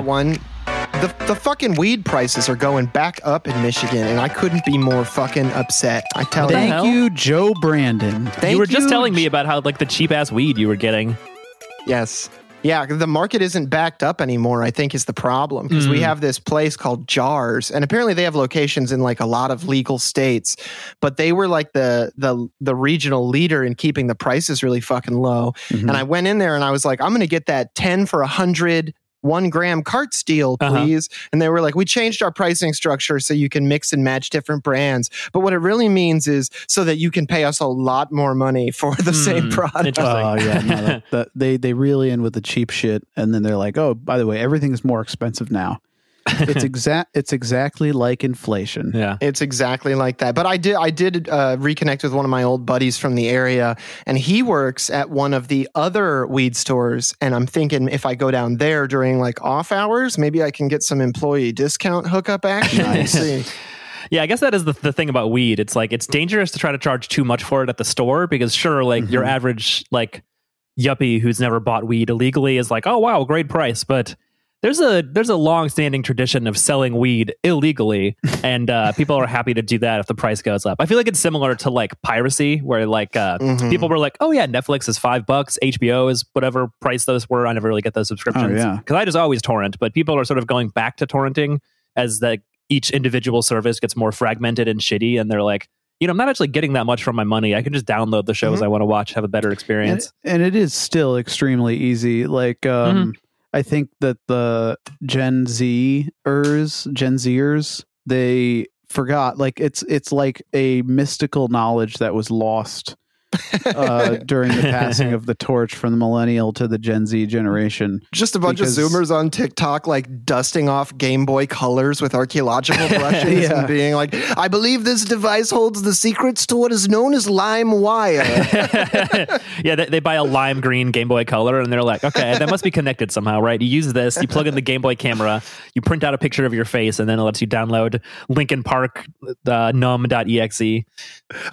I got one. The, the fucking weed prices are going back up in Michigan, and I couldn't be more fucking upset. I tell Thank you. Thank you, Joe Brandon. Thank you were just you. telling me about how like the cheap ass weed you were getting. Yes. Yeah, the market isn't backed up anymore, I think is the problem because we Mm. have this place called Jars and apparently they have locations in like a lot of legal states, but they were like the the the regional leader in keeping the prices really fucking low. Mhm. And I went in there and I was like, I'm going to get that 10 for a 100 one gram cart steal, Uh-huh. please. And they were like, we changed our pricing structure so you can mix and match different brands. But what it really means is so that you can pay us a lot more money for the same Hmm, product. interesting. Oh yeah, no, that, that, they they really you in with the cheap shit, and then they're like, "Oh, by the way, everything is more expensive now." It's exact. It's exactly like inflation. Yeah. It's exactly like that. But I did I did uh, reconnect with one of my old buddies from the area, and he works at one of the other weed stores. And I'm thinking if I go down there during like off hours, maybe I can get some employee discount hookup action. We'll see. Yeah, I guess that is the, the thing about weed. It's like it's dangerous to try to charge too much for it at the store because sure, like your Mhm. average like yuppie who's never bought weed illegally is like, oh wow, great price. But there's a there's a long standing tradition of selling weed illegally, and uh, people are happy to do that if the price goes up. I feel like it's similar to like piracy, where like uh, Mhm. people were like, oh yeah, Netflix is five bucks, HBO is whatever price those were. I never really get those subscriptions yeah. because I just always torrent. But people are sort of going back to torrenting as the each individual service gets more fragmented and shitty, and they're like, you know, I'm not actually getting that much from my money. I can just download the shows Mhm. I want to watch, have a better experience. and it is still extremely easy. Like, um, I think that the Gen Zers, Gen Zers, they forgot. Like, it's it's like a mystical knowledge that was lost uh, during the passing of the torch from the millennial to the Gen Z generation. Just a bunch Because- of Zoomers on TikTok, like dusting off Game Boy colors with archaeological brushes Yeah. and being like, I believe this device holds the secrets to what is known as LimeWire. yeah, they, they buy a lime green Game Boy Color, and they're like, okay, that must be connected somehow, right? You use this, you plug in the Game Boy camera, you print out a picture of your face, and then it lets you download Linkin Park uh, numb.exe.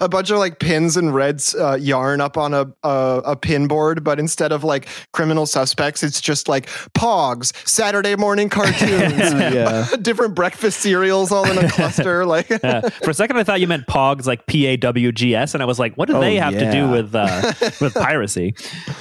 a bunch of like pins and reds uh, yarn up on a, a a pin board, but instead of like criminal suspects, it's just like Pogs, Saturday morning cartoons, different breakfast cereals all in a cluster. Like, Uh, for a second, I thought you meant Pogs, like P A W G S, and I was like, what do Oh, they have to do with uh, with piracy?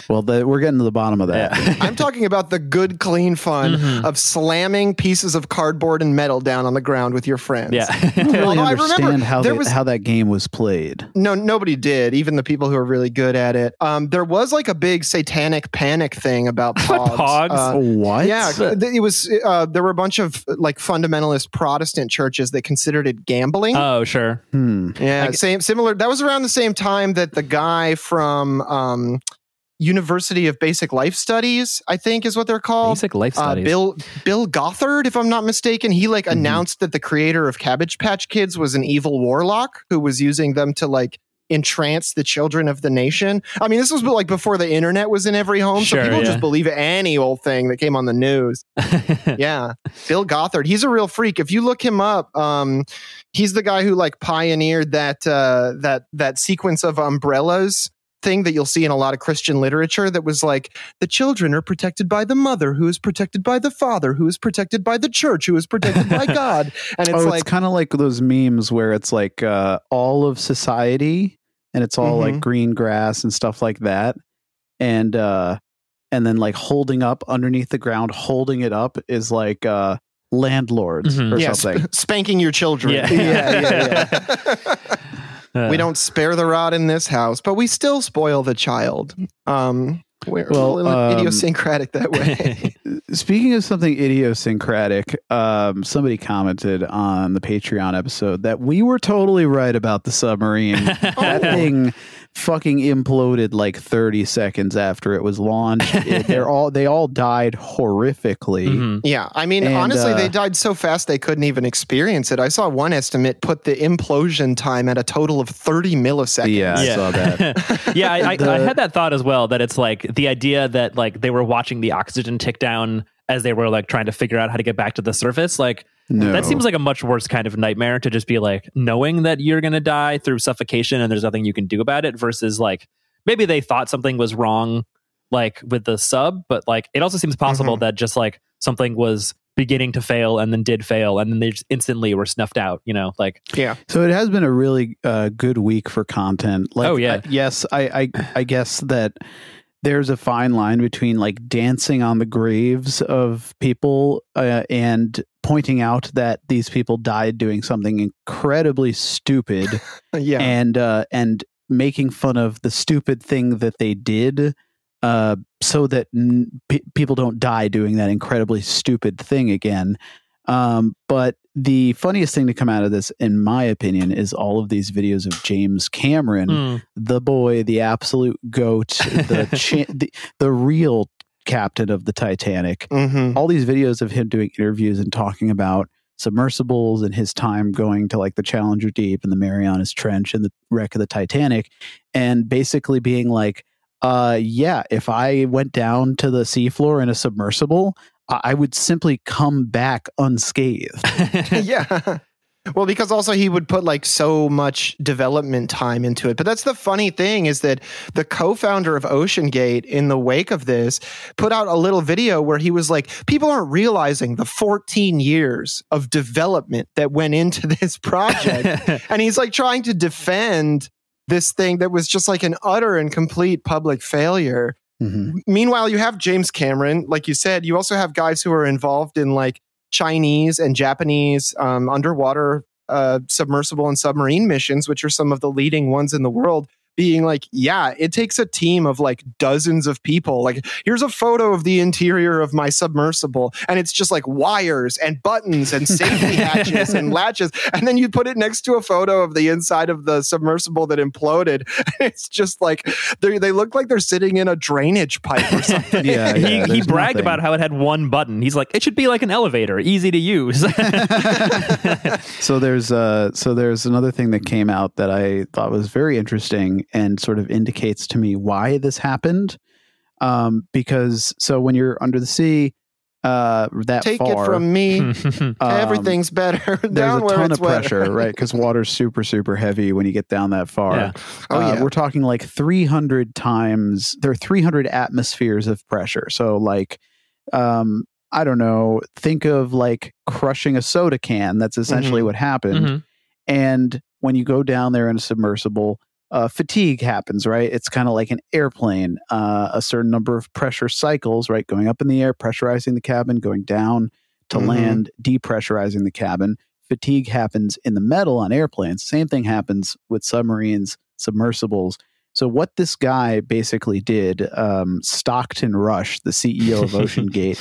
Well, the, we're getting to the bottom of that. Yeah. I'm talking about the good, clean fun Mhm. of slamming pieces of cardboard and metal down on the ground with your friends. Yeah. I don't really Although I remember understand how there they- was- how that game was played. No, nobody did. Even the people who are really good at it. Um, there was like a big satanic panic thing about Pogs. Pogs? Uh, what? Yeah, it was. Uh, there were a bunch of like fundamentalist Protestant churches that considered it gambling. oh, sure. Hmm. yeah, I g- same similar. That was around the same time that the guy from um, University of Basic Life Studies, I think, is what they're called. Basic life Uh, studies. Bill Bill Gothard, if I'm not mistaken, he like Mhm. announced that the creator of Cabbage Patch Kids was an evil warlock who was using them to like entrance the children of the nation. I mean, this was like before the internet was in every home, Sure, so people yeah. just believe any old thing that came on the news. yeah, Bill Gothard, he's a real freak. If you look him up, um, he's the guy who like pioneered that uh, that that sequence of umbrellas thing that you'll see in a lot of Christian literature that was like the children are protected by the mother who is protected by the father who is protected by the church who is protected by God and it's oh, like kind of like those memes where it's like uh, all of society, and it's all like Mhm. green grass and stuff like that, and uh, and then like holding up underneath the ground, holding it up is like uh, landlords Mhm. or yeah, something. sp- spanking your children Yeah. Yeah, yeah, Uh, we don't spare the rod in this house but we still spoil the child um we're Well, a little um, idiosyncratic that way Speaking of something idiosyncratic, um, somebody commented on the Patreon episode that we were totally right about the submarine. that Oh. thing fucking imploded like 30 seconds after it was launched. It- they're all they all died horrifically. Mhm. Yeah, I mean, And, honestly, uh, they died so fast they couldn't even experience it. I saw one estimate put the implosion time at a total of 30 milliseconds. Yeah, I saw that. yeah, I, I, I had that thought as well. That it's like the idea that like they were watching the oxygen tick down as they were like trying to figure out how to get back to the surface. Like No. that seems like a much worse kind of nightmare to just be like knowing that you're gonna die through suffocation and there's nothing you can do about it. Versus like maybe they thought something was wrong like with the sub, but like it also seems possible Mhm. that just like something was beginning to fail and then did fail and then they just instantly were snuffed out you know like yeah so it has been a really uh, good week for content like oh yeah I, yes I, I i guess that there's a fine line between like dancing on the graves of people uh, and pointing out that these people died doing something incredibly stupid yeah and uh and making fun of the stupid thing that they did uh, so that n- people don't die doing that incredibly stupid thing again. Um, but the funniest thing to come out of this, in my opinion, is all of these videos of James Cameron, Mm. the boy, the absolute goat, the cha- the, the real captain of the Titanic. hmm All these videos of him doing interviews and talking about submersibles and his time going to like the Challenger Deep and the Marianas Trench and the wreck of the Titanic, and basically being like, uh, yeah, if I went down to the seafloor in a submersible, I I would simply come back unscathed. yeah. Well, because also he would put like so much development time into it. But that's the funny thing is that the co-founder of OceanGate in the wake of this put out a little video where he was like, people aren't realizing the 14 years of development that went into this project. and he's like trying to defend this thing that was just like an utter and complete public failure. Mhm. Meanwhile, you have James Cameron, like you said, you also have guys who are involved in like Chinese and Japanese um, underwater uh, submersible and submarine missions, which are some of the leading ones in the world. Being like, yeah, it takes a team of like dozens of people. Like, here's a photo of the interior of my submersible, and it's just like wires and buttons and safety hatches and latches. And then you put it next to a photo of the inside of the submersible that imploded. It's just like they they look like they're sitting in a drainage pipe or something. Yeah, he, yeah, he there's bragged nothing. about how it had one button. He's like, it should be like an elevator, easy to use. so there's uh so there's another thing that came out that I thought was very interesting and sort of indicates to me why this happened. Um, because so when you're under the sea, uh, that Take far, it from me. um, Everything's better There's a where ton it's of pressure, wet. right? Because water's super, super heavy when you get down that far. Yeah. Oh, Uh, yeah. We're talking like 300 times. There are 300 atmospheres of pressure. So, like, um, I don't know. Think of like crushing a soda can. That's essentially Mhm. what happened. Mhm. And when you go down there in a submersible, uh, fatigue happens, right? It's kind of like an airplane. Uh, a certain number of pressure cycles, right? Going up in the air, pressurizing the cabin, going down to Mhm. land, depressurizing the cabin. Fatigue happens in the metal on airplanes. Same thing happens with submarines, submersibles. So what this guy basically did, um, Stockton Rush, the CEO of OceanGate,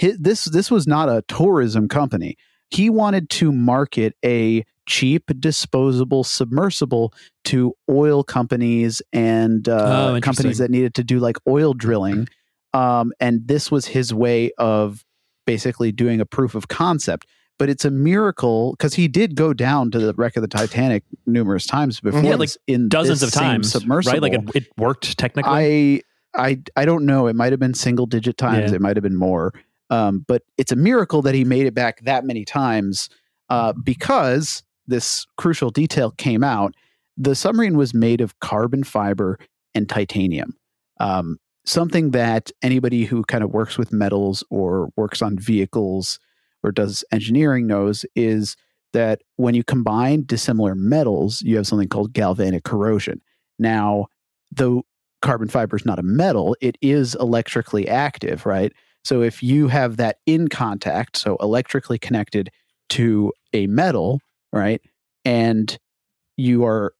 hi this this was not a tourism company. He wanted to market a cheap disposable submersible to oil companies and Oh, uh, interesting. companies that needed to do like oil drilling. Um, and this was his way of basically doing a proof of concept. But it's a miracle because he did go down to the wreck of the Titanic numerous times before. Yeah, like in Dozens of times, submersible. right? Like it, it worked technically. I I I don't know. It might have been single digit times. Yeah. It might have been more. Um, but it's a miracle that he made it back that many times uh, because this crucial detail came out. The submarine was made of carbon fiber and titanium. Um, something that anybody who kind of works with metals or works on vehicles or does engineering knows is that when you combine dissimilar metals, you have something called galvanic corrosion. Now, though carbon fiber is not a metal, it is electrically active, right? So if you have that in contact, so electrically connected to a metal, right? And you are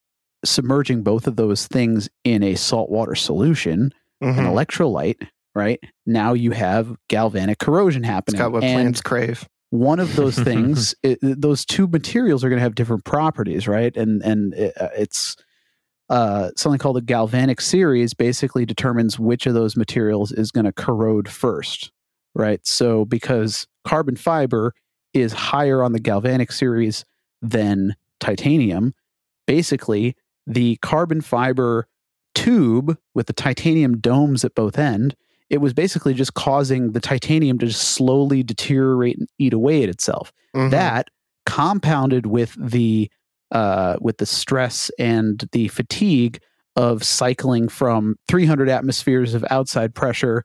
submerging both of those things in a saltwater solution, an Mhm. electrolyte, right? Now you have galvanic corrosion It's happening. got what And plants crave. one of those things it, those two materials are going to have different properties right and and it, uh, it's uh, something called the galvanic series basically determines which of those materials is going to corrode first right so because carbon fiber is higher on the galvanic series than titanium basically the carbon fiber tube with the titanium domes at both end it was basically just causing the titanium to just slowly deteriorate and eat away at itself. Mhm. That compounded with the uh, with the stress and the fatigue of cycling from 300 atmospheres of outside pressure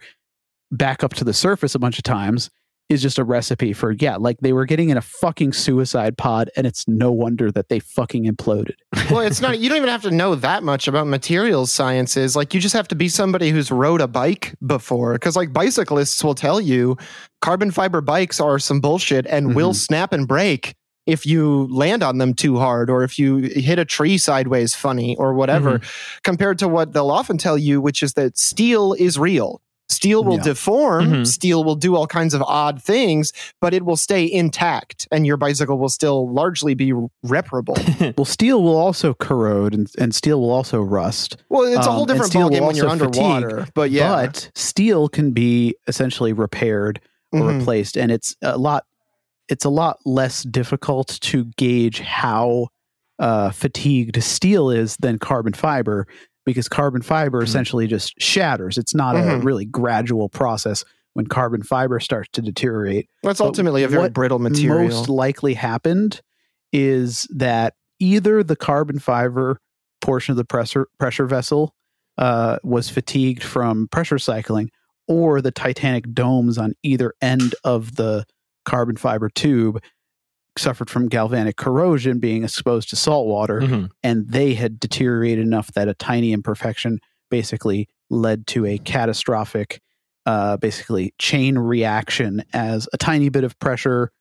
back up to the surface a bunch of times, is just a recipe for yeah, like they were getting in a fucking suicide pod, and it's no wonder that they fucking imploded. well, it's not. You don't even have to know that much about materials sciences. Like you just have to be somebody who's rode a bike before, because like bicyclists will tell you, carbon fiber bikes are some bullshit and will Mhm. snap and break if you land on them too hard or if you hit a tree sideways funny or whatever. Compared to what they'll often tell you, which is that steel is real. Steel will Yeah. deform, Mhm. steel will do all kinds of odd things, but it will stay intact and your bicycle will still largely be reparable. well, steel will also corrode, and, and steel will also rust. Well, it's a Um, whole different steel ballgame when you're also underwater. But yeah, But steel can be essentially repaired or Mhm. replaced, and it's a lot. It's a lot less difficult to gauge how uh, fatigued steel is than carbon fiber because carbon fiber Mhm. essentially just shatters. It's not a Mhm. really gradual process when carbon fiber starts to deteriorate. that's but ultimately a very brittle material. Most likely happened is that either the carbon fiber portion of the pressure pressure vessel uh, was fatigued from pressure cycling, or the titanium domes on either end of the carbon fiber tube suffered from galvanic corrosion being exposed to salt water Mhm. and they had deteriorated enough that a tiny imperfection basically led to a catastrophic uh, basically chain reaction as a tiny bit of pressure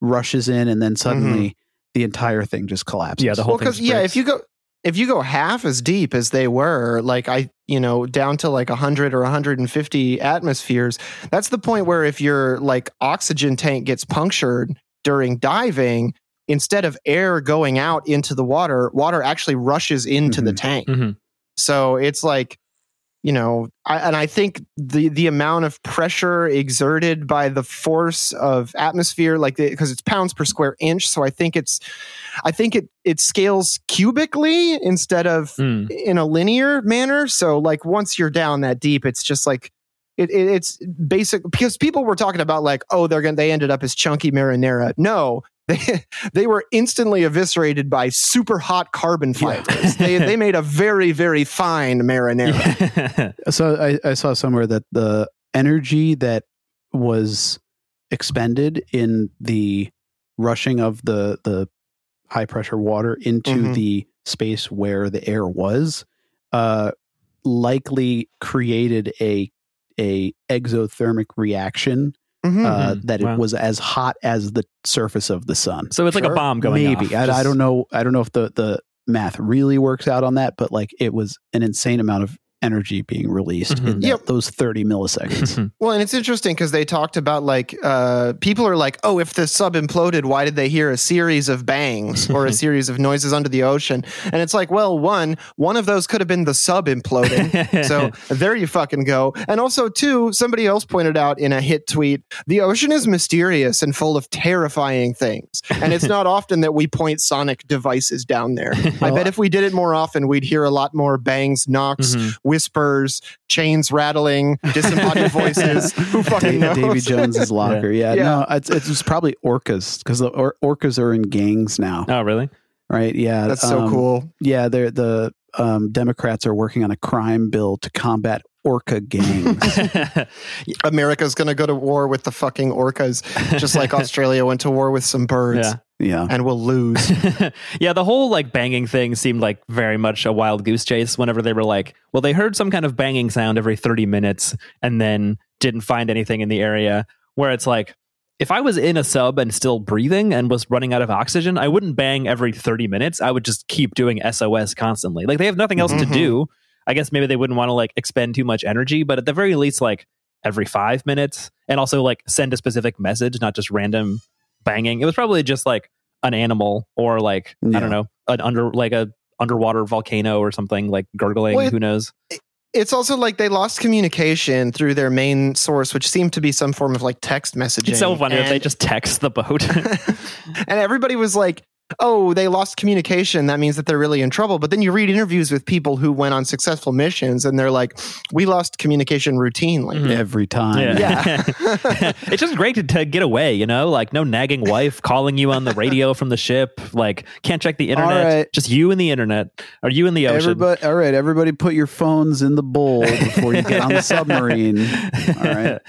rushes in and then suddenly the entire thing just collapses. Yeah, the whole well, because thing yeah, if you go if you go half as deep as they were, like I, you know, down to like 100 or 150 atmospheres, that's the point where if your like oxygen tank gets punctured during diving, instead of air going out into the water, water actually rushes into the Mhm. tank. Mhm. So it's like, you know, I, and I think the the amount of pressure exerted by the force of atmosphere, like because it's pounds per square inch, so I think it's, I think it it scales cubically instead of Mm. in a linear manner. So like once you're down that deep, it's just like. It, it, it's basic because people were talking about like oh they're gonna they ended up as chunky marinara no they they were instantly eviscerated by super hot carbon Yeah. fibers they they made a very very fine marinara so I, I saw somewhere that the energy that was expended in the rushing of the the high pressure water into Mhm. the space where the air was uh likely created a a exothermic reaction Mhm. uh, Mhm. that Wow. it was as hot as the surface of the sun so it's like a bomb going maybe off. I, I don't know i don't know if the the math really works out on that but like it was an insane amount of energy being released Mhm. in that, Yep. those 30 milliseconds Well, and it's interesting because they talked about like uh, people are like, oh, if the sub imploded, why did they hear a series of bangs or a series of noises under the ocean? And it's like, well, one, one of those could have been the sub imploding. so there you fucking go. And also, two, somebody else pointed out in a hit tweet, the ocean is mysterious and full of terrifying things, and it's not often that we point sonic devices down there. I bet if we did it more often, we'd hear a lot more bangs, knocks, Mhm. Whispers, chains rattling, disembodied voices. Who fucking knows? Davy Jones's locker. Yeah, Yeah. no, it's it's probably orcas because the or, orcas are in gangs now, oh, really? right? Yeah, That's so um, cool. Yeah, they're the um, Democrats are working on a crime bill to combat orca gangs. America's going to go to war with the fucking orcas, just like Australia went to war with some birds, Yeah. yeah, and will lose. yeah, the whole like banging thing seemed like very much a wild goose chase whenever they were like, well, they heard some kind of banging sound every 30 minutes and then didn't find anything in the area. Where it's like, if I was in a sub and still breathing and was running out of oxygen, I wouldn't bang every 30 minutes. I would just keep doing SOS constantly. Like they have nothing else Mhm. to do. I guess maybe they wouldn't want to like expend too much energy, but at the very least, like every five minutes and also like send a specific message, not just random banging. It was probably just like an animal or like I don't know an under like a underwater volcano or something like gurgling. Well, it- who knows? it's also like they lost communication through their main source, which seemed to be some form of like text messaging. It's so funny that they just text the boat. and everybody was like, oh, they lost communication. That means that they're really in trouble. But then you read interviews with people who went on successful missions and they're like, we lost communication routinely. Mm-hmm. Every time. Yeah. Yeah. it's just great to, to get away, you know, like no nagging wife calling you on the radio from the ship. Like can't check the internet. right. Just you and the internet or you in the ocean. Everybody, all right, everybody put your phones in the bowl before you get on the submarine. All right.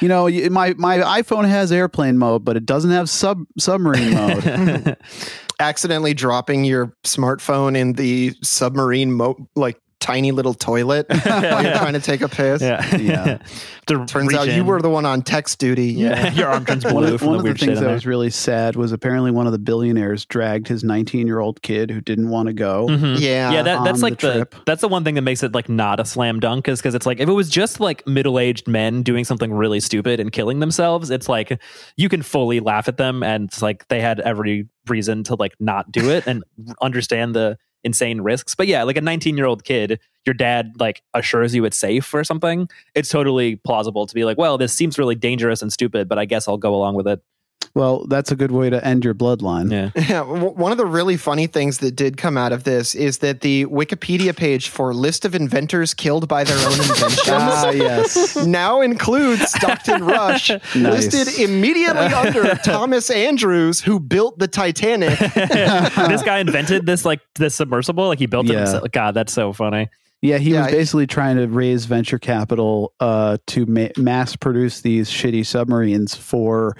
You know, my, my iPhone has airplane mode, but it doesn't have sub submarine mode. Accidentally dropping your smartphone in the submarine, mo- like tiny little toilet while you're trying to take a piss. yeah. Yeah. Turns reach out you were the one on text duty. Yeah. Your arm turns one blue of, from one the of the weird things that there. was really sad was apparently one of the billionaires dragged his 19 year old kid who didn't want to go. Mhm. Yeah. yeah, that, that's like the the, that's the one thing that makes it like not a slam dunk is because it's like if it was just like middle aged men doing something really stupid and killing themselves, it's like you can fully laugh at them and it's like they had every reason to like not do it and understand the insane risks. But yeah, like a 19 year old kid, your dad like assures you it's safe or something. It's totally plausible to be like, well, this seems really dangerous and stupid, but I guess I'll go along with it. Well, that's a good way to end your bloodline. Yeah. Yeah, one of the really funny things that did come out of this is that the Wikipedia page for list of inventors killed by their own inventions Ah, yes. now includes Stockton Rush, Nice. listed immediately under Thomas Andrews, who built the Titanic. this guy invented this like this submersible, like he built it Yeah. himself. God, that's so funny. Yeah, he Yeah, was I- basically trying to raise venture capital uh, to ma- mass produce these shitty submarines for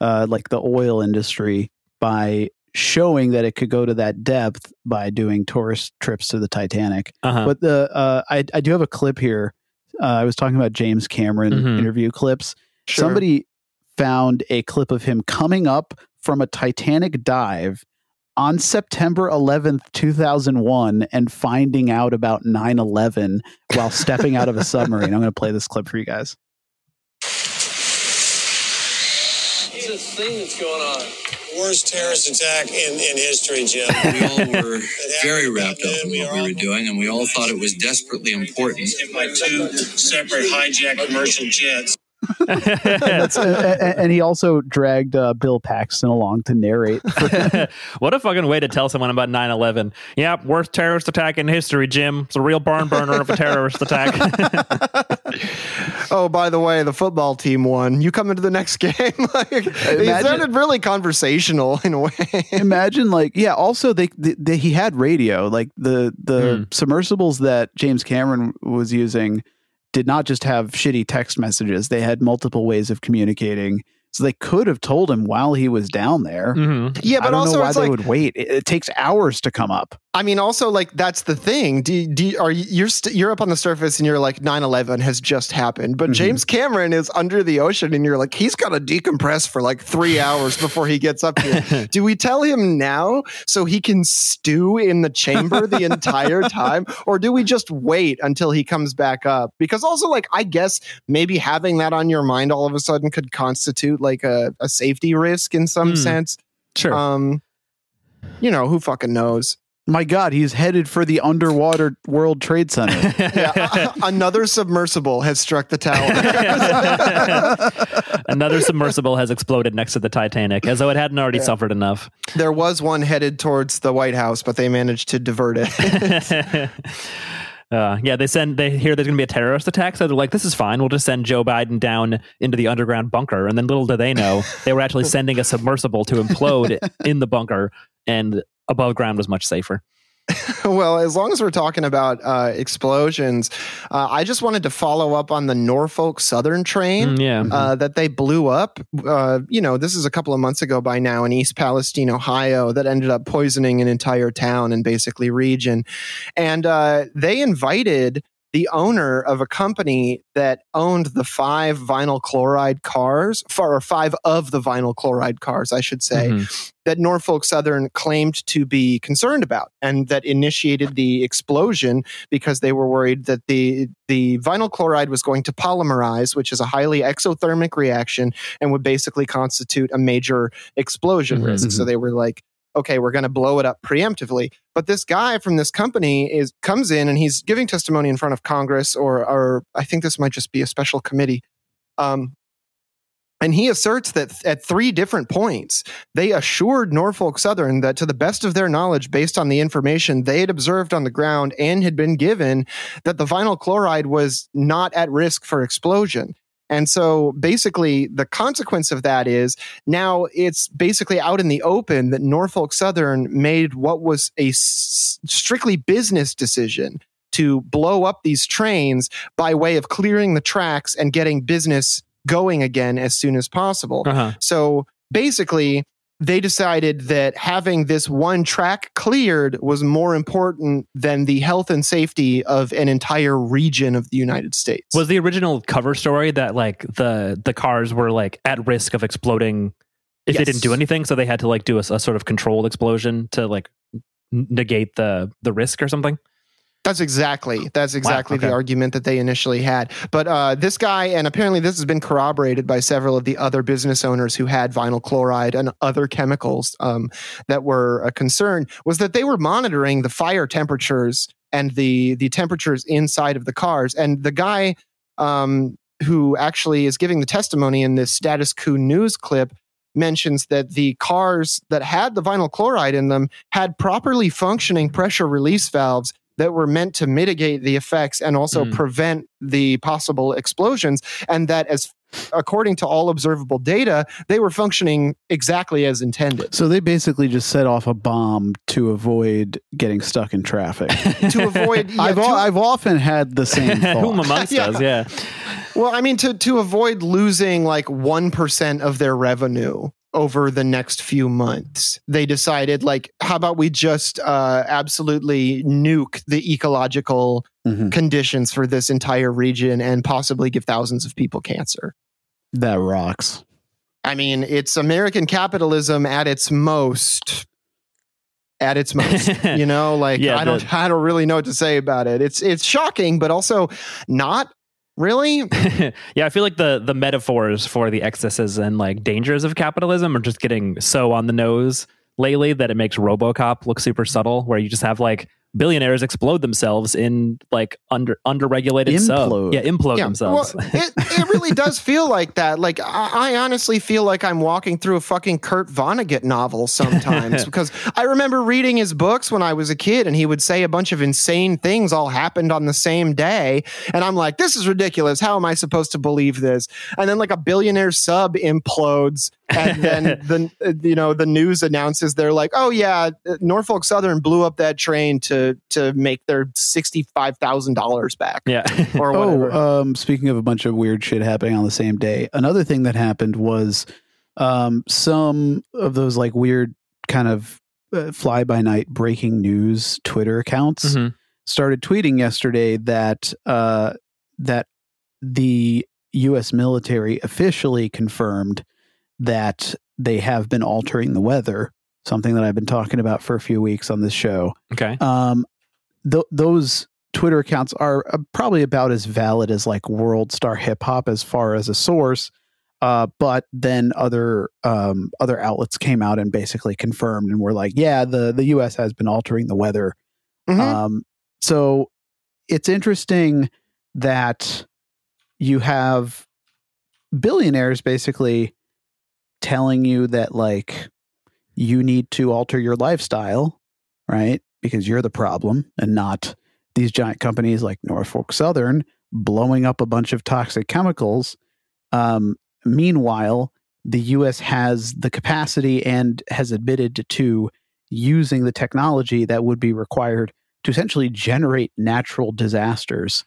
uh, like the oil industry by showing that it could go to that depth by doing tourist trips to the Titanic. Uh-huh. But the uh, I I do have a clip here. Uh, I was talking about James Cameron Mhm. interview clips. Sure. Somebody found a clip of him coming up from a Titanic dive on September 11th, 2001, and finding out about 9 11 while stepping out of a submarine. I'm going to play this clip for you guys. What's this thing that's going on? worst terrorist attack in, in history, Jim. We all were very wrapped up in what we were doing, and we all thought it was desperately important. Hit by two separate hijacked commercial jets. That's, uh, and, and he also dragged uh, Bill Paxton along to narrate. what a fucking way to tell someone about 9-11 yep worst terrorist attack in history jim it's a real barn burner of a terrorist attack oh, by the way, the football team won. You come into the next game. like, he Imagine- sounded really conversational in a way. Imagine, like, yeah. Also, they, they, they he had radio. Like the the Hmm. submersibles that James Cameron was using did not just have shitty text messages. They had multiple ways of communicating. So they could have told him while he was down there. Mhm. yeah, I but don't also know why it's they like would wait. It, it takes hours to come up. I mean, also like that's the thing. Do, do are you, you're st- you're up on the surface and you're like 9/11 has just happened, but Mhm. James Cameron is under the ocean and you're like he's got to decompress for like three hours before he gets up here. do we tell him now so he can stew in the chamber the entire time, or do we just wait until he comes back up? Because also, like I guess maybe having that on your mind all of a sudden could constitute like a, a safety risk in some Hmm. sense. sure Um, you know who fucking knows. My God, he's headed for the underwater World Trade Center. Yeah, another submersible has struck the tower. another submersible has exploded next to the titanic as though it hadn't already Yeah. suffered enough there was one headed towards the White House, but they managed to divert it. Uh, yeah, they send. They hear there's going to be a terrorist attack, so they're like, "This is fine. We'll just send Joe Biden down into the underground bunker." And then, little do they know, they were actually sending a submersible to implode in the bunker, and above ground was much safer. well, as long as we're talking about uh, explosions, uh, I just wanted to follow up on the Norfolk Southern train. Mm, yeah, uh, that they blew up. Uh, you know, this is a couple of months ago by now in East Palestine, Ohio, that ended up poisoning an entire town and basically region. And uh, they invited the owner of a company that owned the five vinyl chloride cars, or five of the vinyl chloride cars, I should say, Mhm. that Norfolk Southern claimed to be concerned about and that initiated the explosion because they were worried that the the vinyl chloride was going to polymerize, which is a highly exothermic reaction and would basically constitute a major explosion Mhm. risk. So they were like, okay, we're going to blow it up preemptively. But this guy from this company is comes in and he's giving testimony in front of Congress or or I think this might just be a special committee. Um, And he asserts that at three different points, they assured Norfolk Southern that to the best of their knowledge, based on the information they had observed on the ground and had been given, that the vinyl chloride was not at risk for explosion. And so basically, the consequence of that is now it's basically out in the open that Norfolk Southern made what was a s- strictly business decision to blow up these trains by way of clearing the tracks and getting business going again as soon as possible. Uh-huh. So basically, they decided that having this one track cleared was more important than the health and safety of an entire region of the United States. Was the original cover story that like the the cars were like at risk of exploding if they didn't do anything, so they had to like do a, a sort of controlled explosion to like negate the the risk or something? That's exactly that's exactly okay. the argument that they initially had. But uh, this guy, and apparently this has been corroborated by several of the other business owners who had vinyl chloride and other chemicals um, that were a concern, was that they were monitoring the fire temperatures and the the temperatures inside of the cars. And the guy um, who actually is giving the testimony in this Status Coup news clip mentions that the cars that had the vinyl chloride in them had properly functioning pressure release valves that were meant to mitigate the effects and also Mm. prevent the possible explosions and that as according to all observable data they were functioning exactly as intended So they basically just set off a bomb to avoid getting stuck in traffic. to avoid yeah, I've, to- al- I've often had the same Whom amongst Yeah. us? Yeah. Well, I mean, to to avoid losing like one percent of their revenue over the next few months, they decided like, how about we just uh, absolutely nuke the ecological Mhm. conditions for this entire region and possibly give thousands of people cancer. That rocks. I mean, it's American capitalism at its most. At its most, you know, like Yeah, I don't, the- I don't really know what to say about it. It's it's shocking, but also not really. yeah, I feel like the the metaphors for the excesses and like dangers of capitalism are just getting so on the nose lately that it makes RoboCop look super subtle. Where you just have like billionaires explode themselves in like under underregulated sub, Implode. yeah, implode yeah, themselves. Well, it, it really does feel like that. Like I, I honestly feel like I'm walking through a fucking Kurt Vonnegut novel sometimes because I remember reading his books when I was a kid, and he would say a bunch of insane things all happened on the same day, and I'm like, this is ridiculous. How am I supposed to believe this? And then like a billionaire sub implodes, and then the you know the news announces they're like, oh yeah, Norfolk Southern blew up that train to to make their sixty five thousand dollars back yeah, or whatever. Oh, um, speaking of a bunch of weird shit happening on the same day, another thing that happened was um, some of those like weird kind of uh, fly by night breaking news Twitter accounts Mhm. started tweeting yesterday that uh, that the U.S. military officially confirmed that they have been altering the weather. Something that I've been talking about for a few weeks on this show okay, um, th- those Twitter accounts are uh, probably about as valid as like World Star Hip Hop as far as a source. Uh, but then other um, other outlets came out and basically confirmed and were like, yeah, the the U.S. has been altering the weather. Mhm. Um, so it's interesting that you have billionaires basically telling you that like you need to alter your lifestyle, right? Because you're the problem and not these giant companies like Norfolk Southern blowing up a bunch of toxic chemicals. Um, meanwhile, the US has the capacity and has admitted to using the technology that would be required to essentially generate natural disasters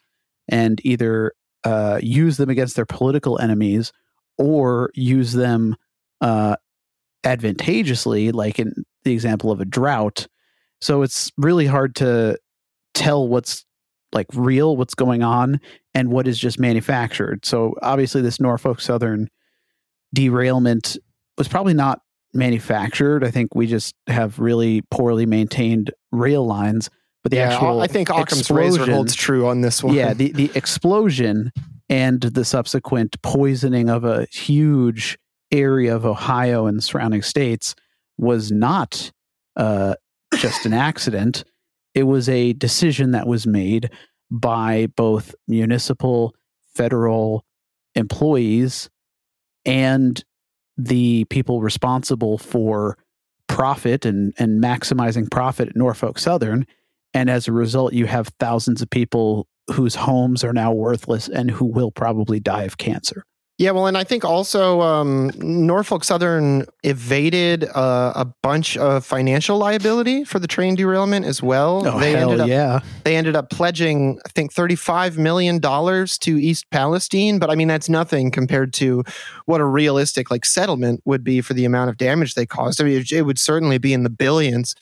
and either uh, use them against their political enemies or use them uh, advantageously, like in the example of a drought. So it's really hard to tell what's like real, what's going on, and what is just manufactured. So obviously, this Norfolk Southern derailment was probably not manufactured. I think we just have really poorly maintained rail lines. But the yeah, actual I think Occam's razor holds true on this one. yeah, the, the explosion and the subsequent poisoning of a huge area of Ohio and surrounding states was not uh, just an accident. It was a decision that was made by both municipal, federal employees and the people responsible for profit and, and maximizing profit at Norfolk Southern. And as a result, you have thousands of people whose homes are now worthless and who will probably die of cancer. Yeah, well, and I think also um, Norfolk Southern evaded uh, a bunch of financial liability for the train derailment as well. Oh, they hell ended up yeah. they ended up pledging, I think, thirty-five million dollars to East Palestine. But I mean, that's nothing compared to what a realistic like settlement would be for the amount of damage they caused. I mean, it would certainly be in the billions.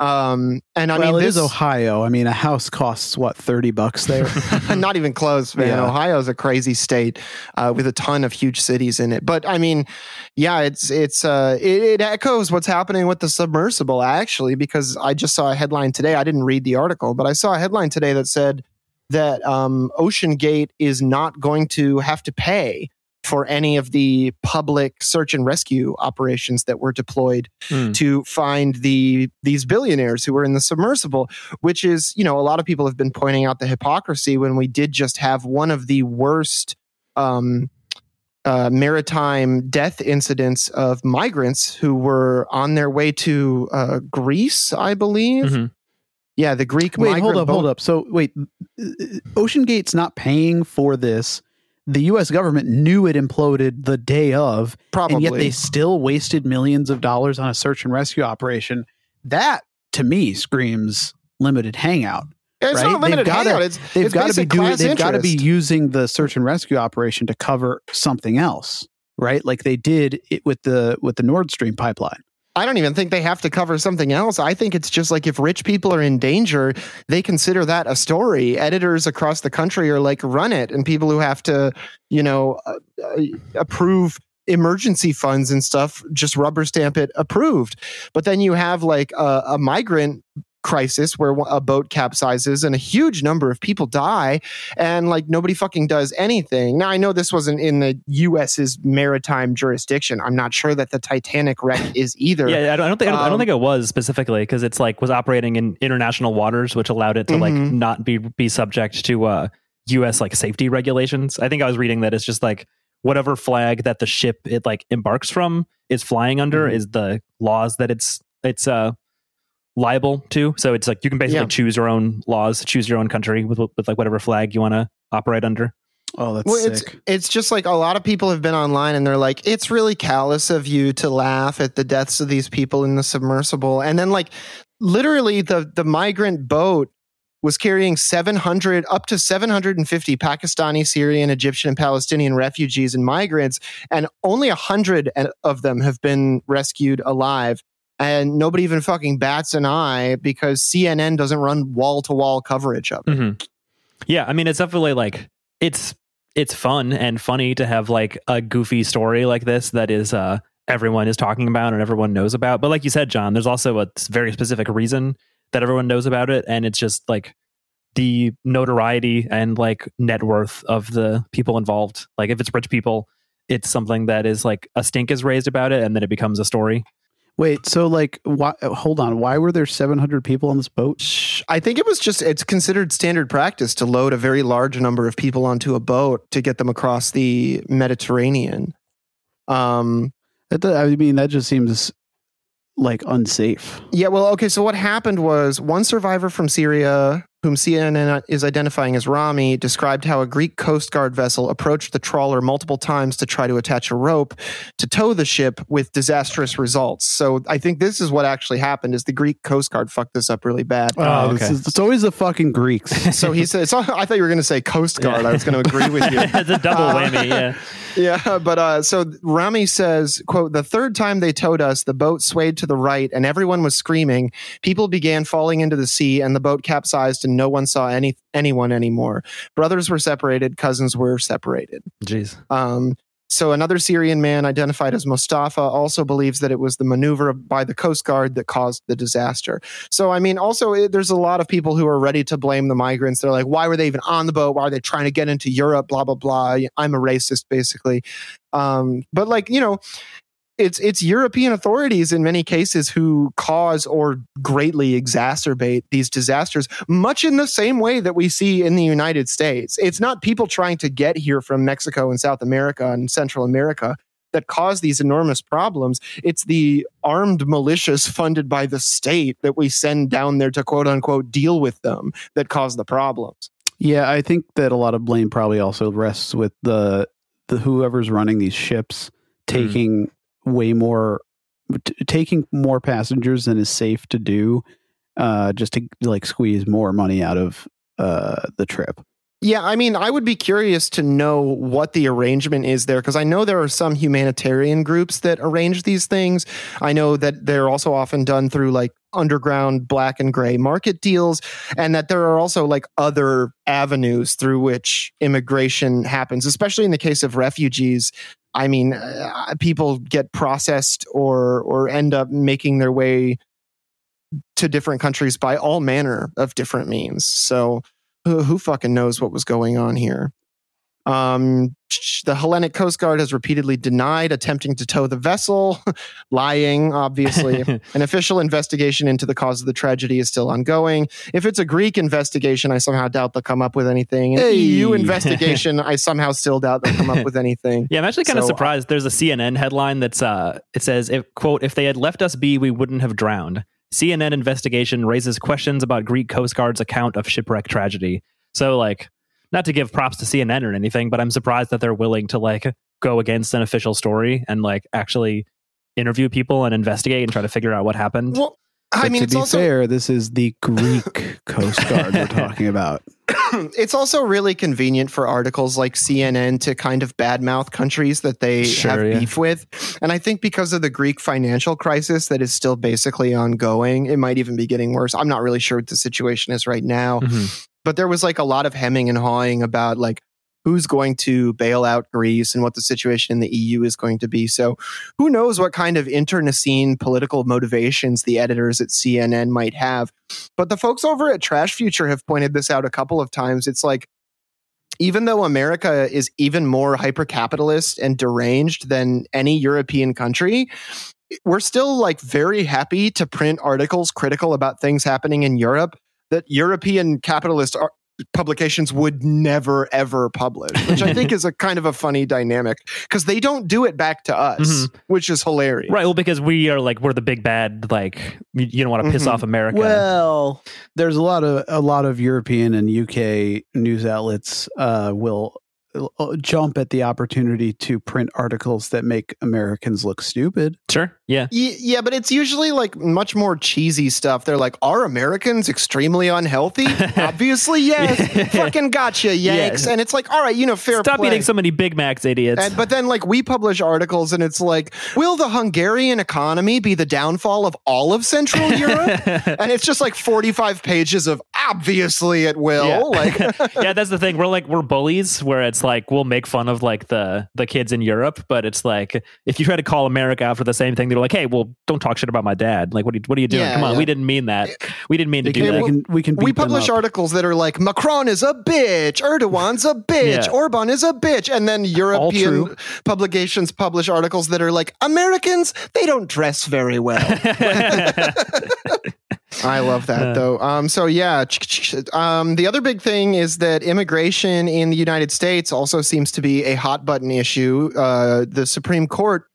Um, and I well, mean, it this is Ohio. I mean, a house costs what thirty bucks there. not even close, man. Yeah. is a crazy state uh, with a ton of huge cities in it. But I mean, yeah, it's it's uh, it, it echoes what's happening with the submersible actually, because I just saw a headline today. I didn't read the article, but I saw a headline today that said that um, OceanGate is not going to have to pay for any of the public search and rescue operations that were deployed Hmm. to find the these billionaires who were in the submersible which is you know a lot of people have been pointing out the hypocrisy when we did just have one of the worst um, uh, maritime death incidents of migrants who were on their way to uh, Greece, I believe. Mhm. Yeah, the Greek wait, migrant hold up, boat- hold up. So wait, OceanGate's not paying for this. The U.S. government knew it imploded the day of, Probably. and yet they still wasted millions of dollars on a search and rescue operation. That to me screams limited hangout. it's right? not limited They've gotta- hangout. It's, They've got to be doing. They've got to be using the search and rescue operation to cover something else, right? Like they did it with the with the Nord Stream pipeline. I don't even think they have to cover something else. I think it's just like if rich people are in danger, they consider that a story. Editors across the country are like, run it. And people who have to, you know, uh, uh, approve emergency funds and stuff just rubber stamp it approved. But then you have like a, a migrant crisis where a boat capsizes and a huge number of people die and like nobody fucking does anything. Now I know this wasn't in the US's maritime jurisdiction. I'm not sure that the Titanic wreck is either. Yeah, I don't, I don't think I don't, I don't Um, think it was specifically because it's like was operating in international waters, which allowed it to like Mhm. not be be subject to uh, U.S. like safety regulations. I think I was reading that it's just like whatever flag that the ship it like embarks from is flying under Mhm. is the laws that it's it's uh liable to. So it's like you can basically Yeah. choose your own laws, choose your own country with with like whatever flag you want to operate under. Oh, that's Well, sick. it's it's just like a lot of people have been online and they're like, it's really callous of you to laugh at the deaths of these people in the submersible. And then like literally the the migrant boat was carrying 700 up to 750 Pakistani, Syrian, Egyptian, and Palestinian refugees and migrants, and only 100 of them have been rescued alive. And nobody even fucking bats an eye because CNN doesn't run wall to wall coverage of it. hmm Yeah, I mean, it's definitely like it's it's fun and funny to have like a goofy story like this that is uh everyone is talking about and everyone knows about. But like you said, John, there's also a very specific reason that everyone knows about it, and it's just like the notoriety and like net worth of the people involved. Like if it's rich people, it's something that is like a stink is raised about it, and then it becomes a story. Wait, so like, why, hold on. Why were there 700 people on this boat? I think it was just it's considered standard practice to load a very large number of people onto a boat to get them across the Mediterranean. Um That, I mean, that just seems like unsafe. yeah, well, okay, so what happened was one survivor from Syria, whom CNN is identifying as Rami, described how a Greek Coast Guard vessel approached the trawler multiple times to try to attach a rope to tow the ship with disastrous results. So I think this is what actually happened is the Greek Coast Guard fucked this up really bad. Oh, okay. is- it's always the fucking Greeks. So he said, so I thought you were going to say Coast Guard. I was going to agree with you. it's a double Uh, whammy. Yeah. Yeah, but uh, so Rami says, "quote The third time they towed us, the boat swayed to the right, and everyone was screaming. People began falling into the sea, and the boat capsized, and no one saw any anyone anymore. Brothers were separated, cousins were separated." Jeez. Um, so another Syrian man identified as Mustafa also believes that it was the maneuver by the Coast Guard that caused the disaster. So I mean, also it, there's a lot of people who are ready to blame the migrants. They're like, why were they even on the boat? Why are they trying to get into Europe? Blah blah blah. I'm a racist, basically. Um, but like you know. It's it's European authorities in many cases who cause or greatly exacerbate these disasters, much in the same way that we see in the United States. It's not people trying to get here from Mexico and South America and Central America that cause these enormous problems. It's the armed militias funded by the state that we send down there to quote unquote deal with them that cause the problems. Yeah, I think that a lot of blame probably also rests with the the whoever's running these ships hmm. taking way more t- taking more passengers than is safe to do uh just to like squeeze more money out of uh the trip. Yeah, I mean, I would be curious to know what the arrangement is there because I know there are some humanitarian groups that arrange these things. I know that they're also often done through like underground black and gray market deals, and that there are also like other avenues through which immigration happens, especially in the case of refugees. I mean, uh, people get processed or or end up making their way to different countries by all manner of different means. So who, who fucking knows what was going on here? Um, the Hellenic Coast Guard has repeatedly denied attempting to tow the vessel, lying, obviously. An official investigation into the cause of the tragedy is still ongoing. If it's a Greek investigation, I somehow doubt they'll come up with anything. An Hey. EU investigation, I somehow still doubt they'll come up with anything. Yeah, I'm actually kind of So, uh, surprised. There's a CNN headline that's uh, it says, "If quote, if they had left us be, we wouldn't have drowned." CNN investigation raises questions about Greek Coast Guard's account of shipwreck tragedy. So, like, not to give props to CNN or anything, but I'm surprised that they're willing to like go against an official story and like actually interview people and investigate and try to figure out what happened. Well, I But mean, to it's be also fair, this is the Greek Coast Guard we're talking about. it's also really convenient for articles like CNN to kind of badmouth countries that they Sure, have yeah. beef with. And I think because of the Greek financial crisis that is still basically ongoing, it might even be getting worse. I'm not really sure what the situation is right now, Mhm. but there was like a lot of hemming and hawing about like who's going to bail out Greece and what the situation in the EU is going to be. So who knows what kind of internecine political motivations the editors at CNN might have. But the folks over at Trash Future have pointed this out a couple of times. It's like even though America is even more hyper capitalist and deranged than any European country, we're still like very happy to print articles critical about things happening in Europe that European capitalist publications would never ever publish, which I think is a kind of a funny dynamic because they don't do it back to us, Mhm. which is hilarious. Right. Well, because we are like we're the big bad. Like you, you don't want to piss Mhm. off America. Well, there's a lot of a lot of European and UK news outlets uh, will Uh, jump at the opportunity to print articles that make Americans look stupid. sure. Yeah. Y- Yeah, but it's usually like much more cheesy stuff. They're like, "Are Americans extremely unhealthy?" Obviously, yes. Fucking gotcha, Yanks. Yeah. And it's like, all right, you know, fair Stop play. eating so many Big Macs, idiots. And, but then, like, we publish articles, and it's like, will the Hungarian economy be the downfall of all of Central Europe? and it's just like forty-five pages of obviously it will. Yeah. Like, yeah, that's the thing. We're like we're bullies, where it's like we'll make fun of like the the kids in Europe, but it's like if you try to call America out for the same thing, they're like, "Hey, well, don't talk shit about my dad." Like, what are you, what are you doing? Yeah, Come on, yeah. we didn't mean that. We didn't mean to We do that. we can, we can we publish articles that are like Macron is a bitch, Erdogan's a bitch, Yeah. Orban is a bitch, and then European publications publish articles that are like Americans they don't dress very well. I love that Uh. though. Um, so yeah, um, the other big thing is that immigration in the United States also seems to be a hot button issue. Uh, the Supreme Court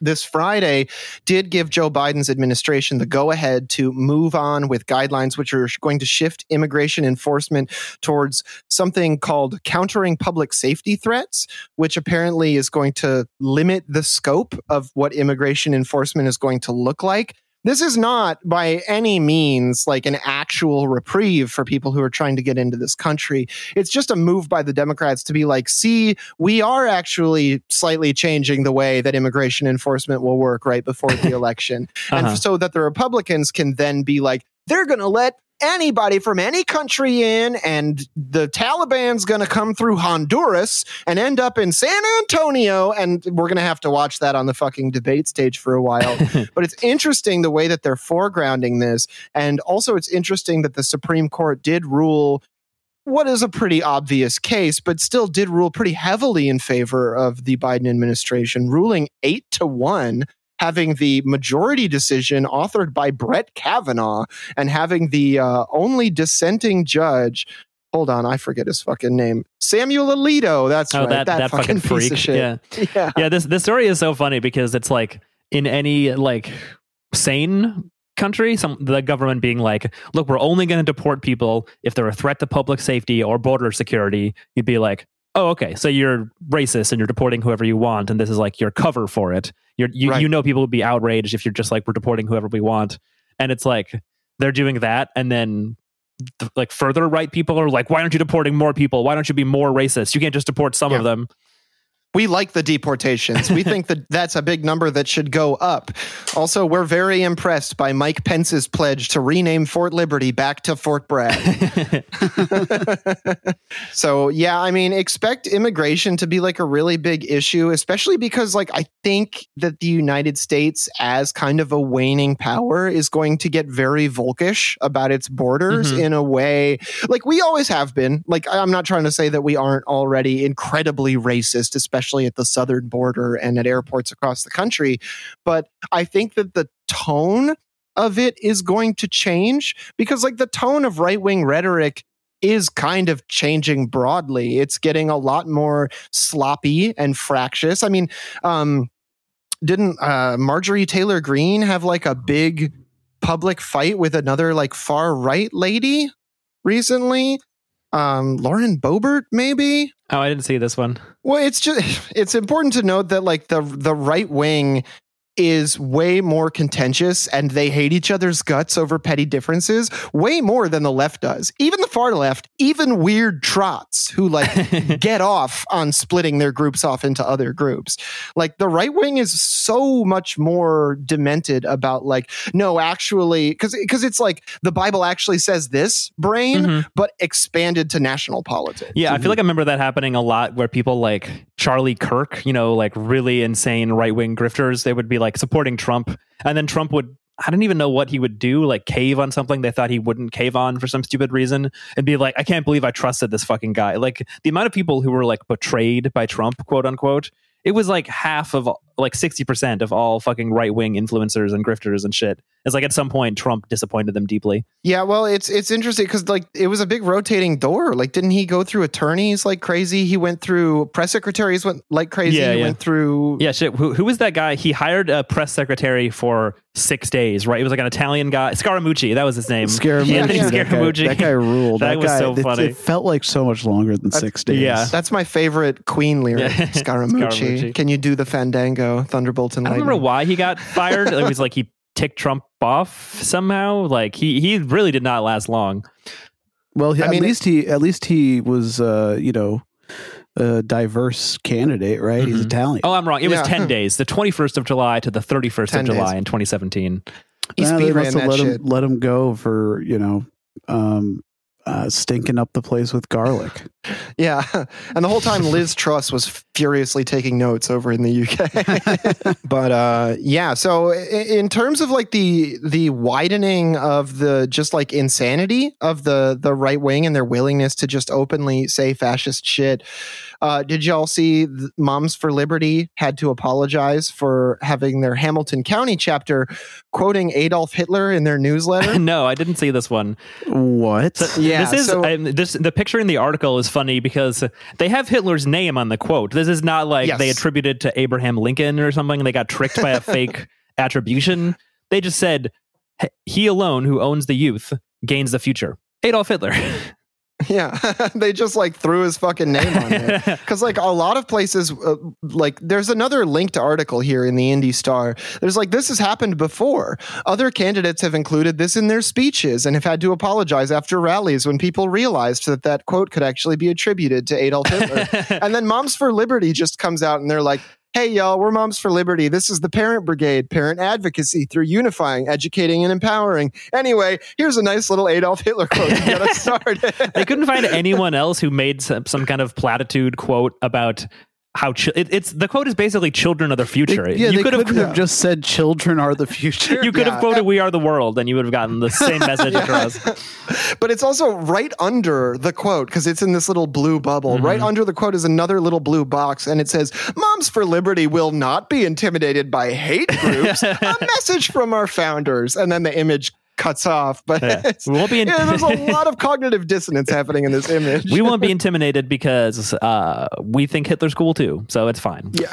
this Friday did give Joe Biden's administration the go ahead to move on with guidelines which are going to shift immigration enforcement towards something called countering public safety threats, which apparently is going to limit the scope of what immigration enforcement is going to look like. This is not by any means like an actual reprieve for people who are trying to get into this country. It's just a move by the Democrats to be like, see, we are actually slightly changing the way that immigration enforcement will work right before the election. Uh-huh. And so that the Republicans can then be like, they're going to let anybody from any country in, and the Taliban's going to come through Honduras and end up in San Antonio. And we're going to have to watch that on the fucking debate stage for a while. but it's interesting the way that they're foregrounding this. And also, it's interesting that the Supreme Court did rule what is a pretty obvious case, but still did rule pretty heavily in favor of the Biden administration, ruling eight to one, having the majority decision authored by Brett Kavanaugh and having the uh, only dissenting judge hold on, I forget his fucking name. Samuel Alito. That's Oh, right. that, that, fucking, piece freak. of shit. Yeah. Yeah. yeah this this story is so funny because it's like in any like sane country some the government being like look we're only going to deport people if they're a threat to public safety or border security you'd be like oh okay so you're racist and you're deporting whoever you want and this is like your cover for it you're, you Right. you know people would be outraged if you're just like we're deporting whoever we want and it's like they're doing that and then th- like further right people are like why aren't you deporting more people why don't you be more racist you can't just deport some Yeah. of them We like the deportations. We think that that's a big number that should go up. Also, we're very impressed by Mike Pence's pledge to rename Fort Liberty back to Fort Bragg. so, yeah, I mean, expect immigration to be like a really big issue, especially because, like, I think that the United States, as kind of a waning power, is going to get very volkish about its borders Mhm. in a way like we always have been. Like, I'm not trying to say that we aren't already incredibly racist, especially at the southern border and at airports across the country. But I think that the tone of it is going to change because, like, the tone of right wing rhetoric is kind of changing broadly. It's getting a lot more sloppy and fractious. I mean, um, didn't uh, Marjorie Taylor Greene have like a big public fight with another like far right lady recently? Um, Lauren Boebert maybe. oh i didn't see this one Well, it's just it's important to note that like the the right wing is way more contentious and they hate each other's guts over petty differences way more than the left does. Even the far left, even weird trots who like get off on splitting their groups off into other groups. Like the right wing is so much more demented about like no actually cuz cuz it's like the Bible actually says this brain Mhm. but expanded to national politics. Yeah, I feel like I remember that happening a lot where people like Charlie Kirk, you know, like really insane right wing grifters, they would be like supporting Trump. And then Trump would, I don't even know what he would do, like cave on something they thought he wouldn't cave on for some stupid reason and be like, I can't believe I trusted this fucking guy. Like the amount of people who were like betrayed by Trump, quote unquote, it was like half of like 60% of all fucking right wing influencers and grifters and shit. It's like at some point Trump disappointed them deeply. Yeah, well, it's it's interesting because like it was a big rotating door. Like, didn't he go through attorneys like crazy? He went through press secretaries went like crazy. Yeah, he yeah. went through Yeah, shit. Who, who was that guy? He hired a press secretary for six days, right? It was like an Italian guy. Scaramucci, that was his name. Scaramucci. Yeah, Anthony yeah. That, guy, Scaramucci. that guy ruled. That was guy, so it- funny. It, felt like so much longer than six days. yeah. That's my favorite Queen lyric. Yeah. Scaramucci. Scaramucci. Can you do the Fandango, Thunderbolt and I don't remember why he got fired. it was like he ticked Trump off somehow. Like he he really did not last long. Well, I at mean, least he at least he was uh, you know a diverse candidate, right? He's Mhm. Italian. Oh, I'm wrong. It was ten days, the 21st of July to the 31st 10 of days. July in 2017. He Nah, they speed ran must have that let shit. him let him go for you know um, uh, stinking up the place with garlic. Yeah, and the whole time Liz Truss was furiously taking notes over in the UK. but uh, yeah, so in terms of like the the widening of the just like insanity of the the right wing and their willingness to just openly say fascist shit. Uh, did y'all see Moms for Liberty had to apologize for having their Hamilton County chapter quoting Adolf Hitler in their newsletter? no, I didn't see this one. What? So Yeah, this is so- um, this. The picture in the article is funny because they have Hitler's name on the quote. This is not like Yes. they attributed to Abraham Lincoln or something. They got tricked by a fake attribution. They just said he alone who owns the youth gains the future. Adolf Hitler. Yeah, they just like threw his fucking name on it. Because like a lot of places, uh, like there's another linked article here in the Indy Star. There's like this has happened before. Other candidates have included this in their speeches and have had to apologize after rallies when people realized that that quote could actually be attributed to Adolf Hitler. and then Moms for Liberty just comes out and they're like. Hey y'all, we're Moms for Liberty. This is the Parent Brigade, parent advocacy through unifying, educating, and empowering. Anyway, here's a nice little Adolf Hitler quote to get us started. they couldn't find anyone else who made some, some kind of platitude quote about how chi- it, it's the quote is basically children of the future. They- yeah, you they could have have just said children are the future. you could Yeah. have quoted "We Are the World" and you would have gotten the same message across. but it's also right under the quote because it's in this little blue bubble. Mm-hmm. Right under the quote is another little blue box, and it says, Moms for Liberty will not be intimidated by hate groups. a message from our founders. And then the image cuts off. But Yeah. We won't be in- yeah, there's a lot of cognitive dissonance happening in this image. we won't be intimidated because uh, we think Hitler's cool too, so it's fine. Yeah.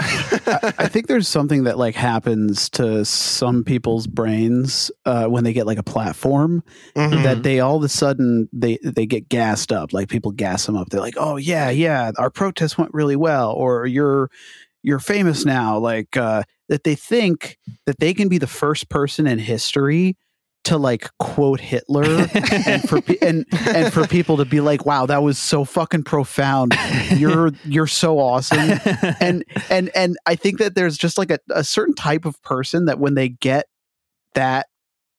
I think there's something that like happens to some people's brains uh, when they get like a platform Mhm. that they all of a sudden they they get gassed up. Like people gas them up. They're like, "Oh yeah, yeah, our protest went really well," or "You're you're famous now." Like uh, that they think that they can be the first person in history to like quote Hitler and for pe- and and for people to be like, "Wow, that was so fucking profound. You're you're so awesome." and and and I think that there's just like a, a certain type of person that when they get that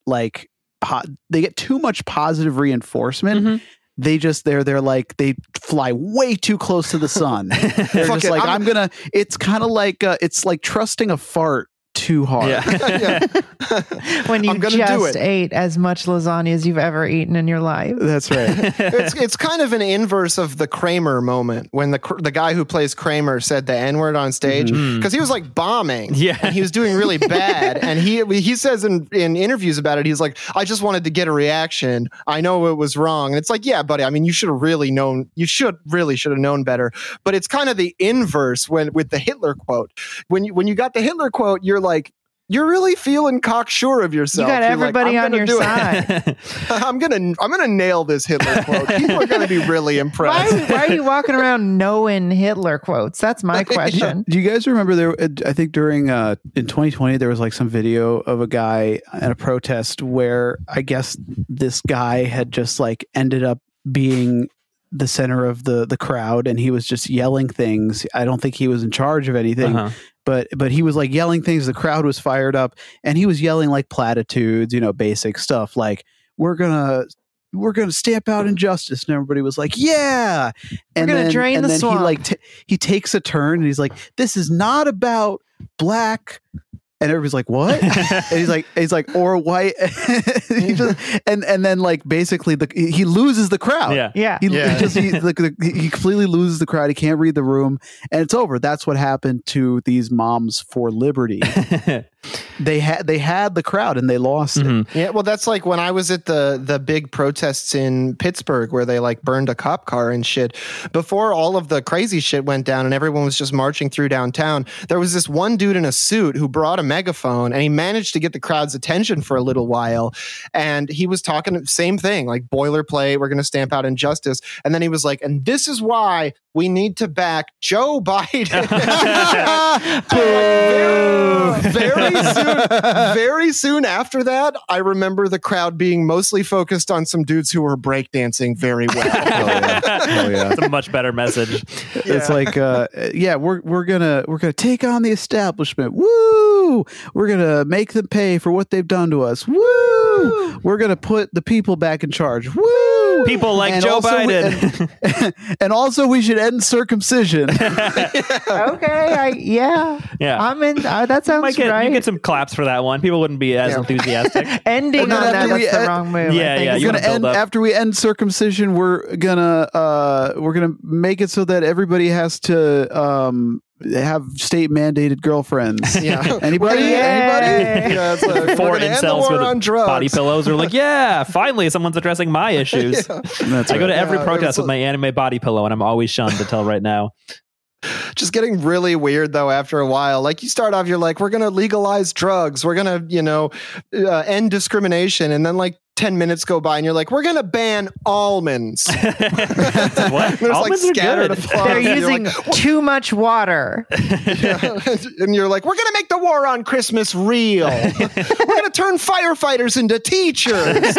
like po- they get too much positive reinforcement Mhm. they just they're they're like they fly way too close to the sun they're just it, like I'm- I'm, gonna it's kind of like uh, it's like trusting a fart too hard Yeah. Yeah. when you I'm gonna do just ate as much lasagna as you've ever eaten in your life. that's right it's it's kind of an inverse of the Kramer moment when the the guy who plays Kramer said the N word on stage Mhm. because he was like bombing, Yeah. and he was doing really bad, and he he says in in interviews about it, he's like, I just wanted to get a reaction. I know it was wrong, and it's like, yeah, buddy. I mean, you should have really known. You should really should have known better. But it's kind of the inverse when with the Hitler quote. When you when you got the Hitler quote, you're like. You're really feeling cocksure of yourself. You got You're like, everybody "I'm on your side. I'm gonna I'm gonna nail this Hitler quote. People are gonna be really Why, impressed. why are you walking around knowing Hitler quotes? That's my question. Do you guys remember there? I think during uh, in 2020 there was like some video of a guy at a protest where I guess this guy had just like ended up being the center of the the crowd and he was just yelling things. I don't think he was in charge of anything, Uh-huh. But but he was like yelling things. The crowd was fired up and he was yelling like platitudes, you know, basic stuff like we're gonna. We're gonna stamp out injustice, and everybody was like, "Yeah!" And gonna then, drain and the then swamp. he like t- he takes a turn, and he's like, "This is not about black and everybody's like what? And he's like he's like or white he just, and and then like basically the he loses the crowd. Yeah. Yeah. he, Yeah. he just he, like, the, he completely loses the crowd. He can't read the room. And it's over. That's what happened to these moms for liberty they had they had the crowd and they lost it Mhm. Yeah, well, that's like when I was at the the big protests in Pittsburgh where they like burned a cop car and shit. Before all of the crazy shit went down and everyone was just marching through downtown, there was this one dude in a suit who brought a megaphone and he managed to get the crowd's attention for a little while. And he was talking same thing, like boilerplate, we're going to stamp out injustice. And then he was like, and this is why we need to back Joe Biden. very, very soon, very soon after that, I remember the crowd being mostly focused on some dudes who were breakdancing very well. Oh, yeah. It's a much better message. It's like, uh, yeah, we're we're gonna we're gonna take on the establishment. Woo! We're gonna make them pay for what they've done to us. Woo! We're gonna put the people back in charge. Woo! People like And Joe also we- Biden. and, and also, we should end circumcision. Okay. I, yeah. yeah. I'm in. Uh, that sounds might get, right. you get some claps for that one. People wouldn't be as Yeah. enthusiastic. Ending And on that. after we That's the wrong move. Yeah, yeah, we're you gonna end after we end circumcision. We're gonna uh, we're gonna make it so that everybody has to um, have state mandated girlfriends. Yeah. Anybody? Yay. Anybody? Yeah, it's like, Four gonna end the incels with on drugs. body pillows are like, yeah, finally someone's addressing my issues. That's I go to every Yeah, protest with my anime body pillow, and I'm always shunned until right now. just getting really weird though after a while like you start off you're like we're gonna legalize drugs we're gonna you know uh, end discrimination and then like 10 minutes go by and you're like we're gonna ban almonds what? There's like Almonds are scattered good. applause. They're using like, too much water. Yeah. and you're like, we're going to make the war on Christmas real. we're going to turn firefighters into teachers.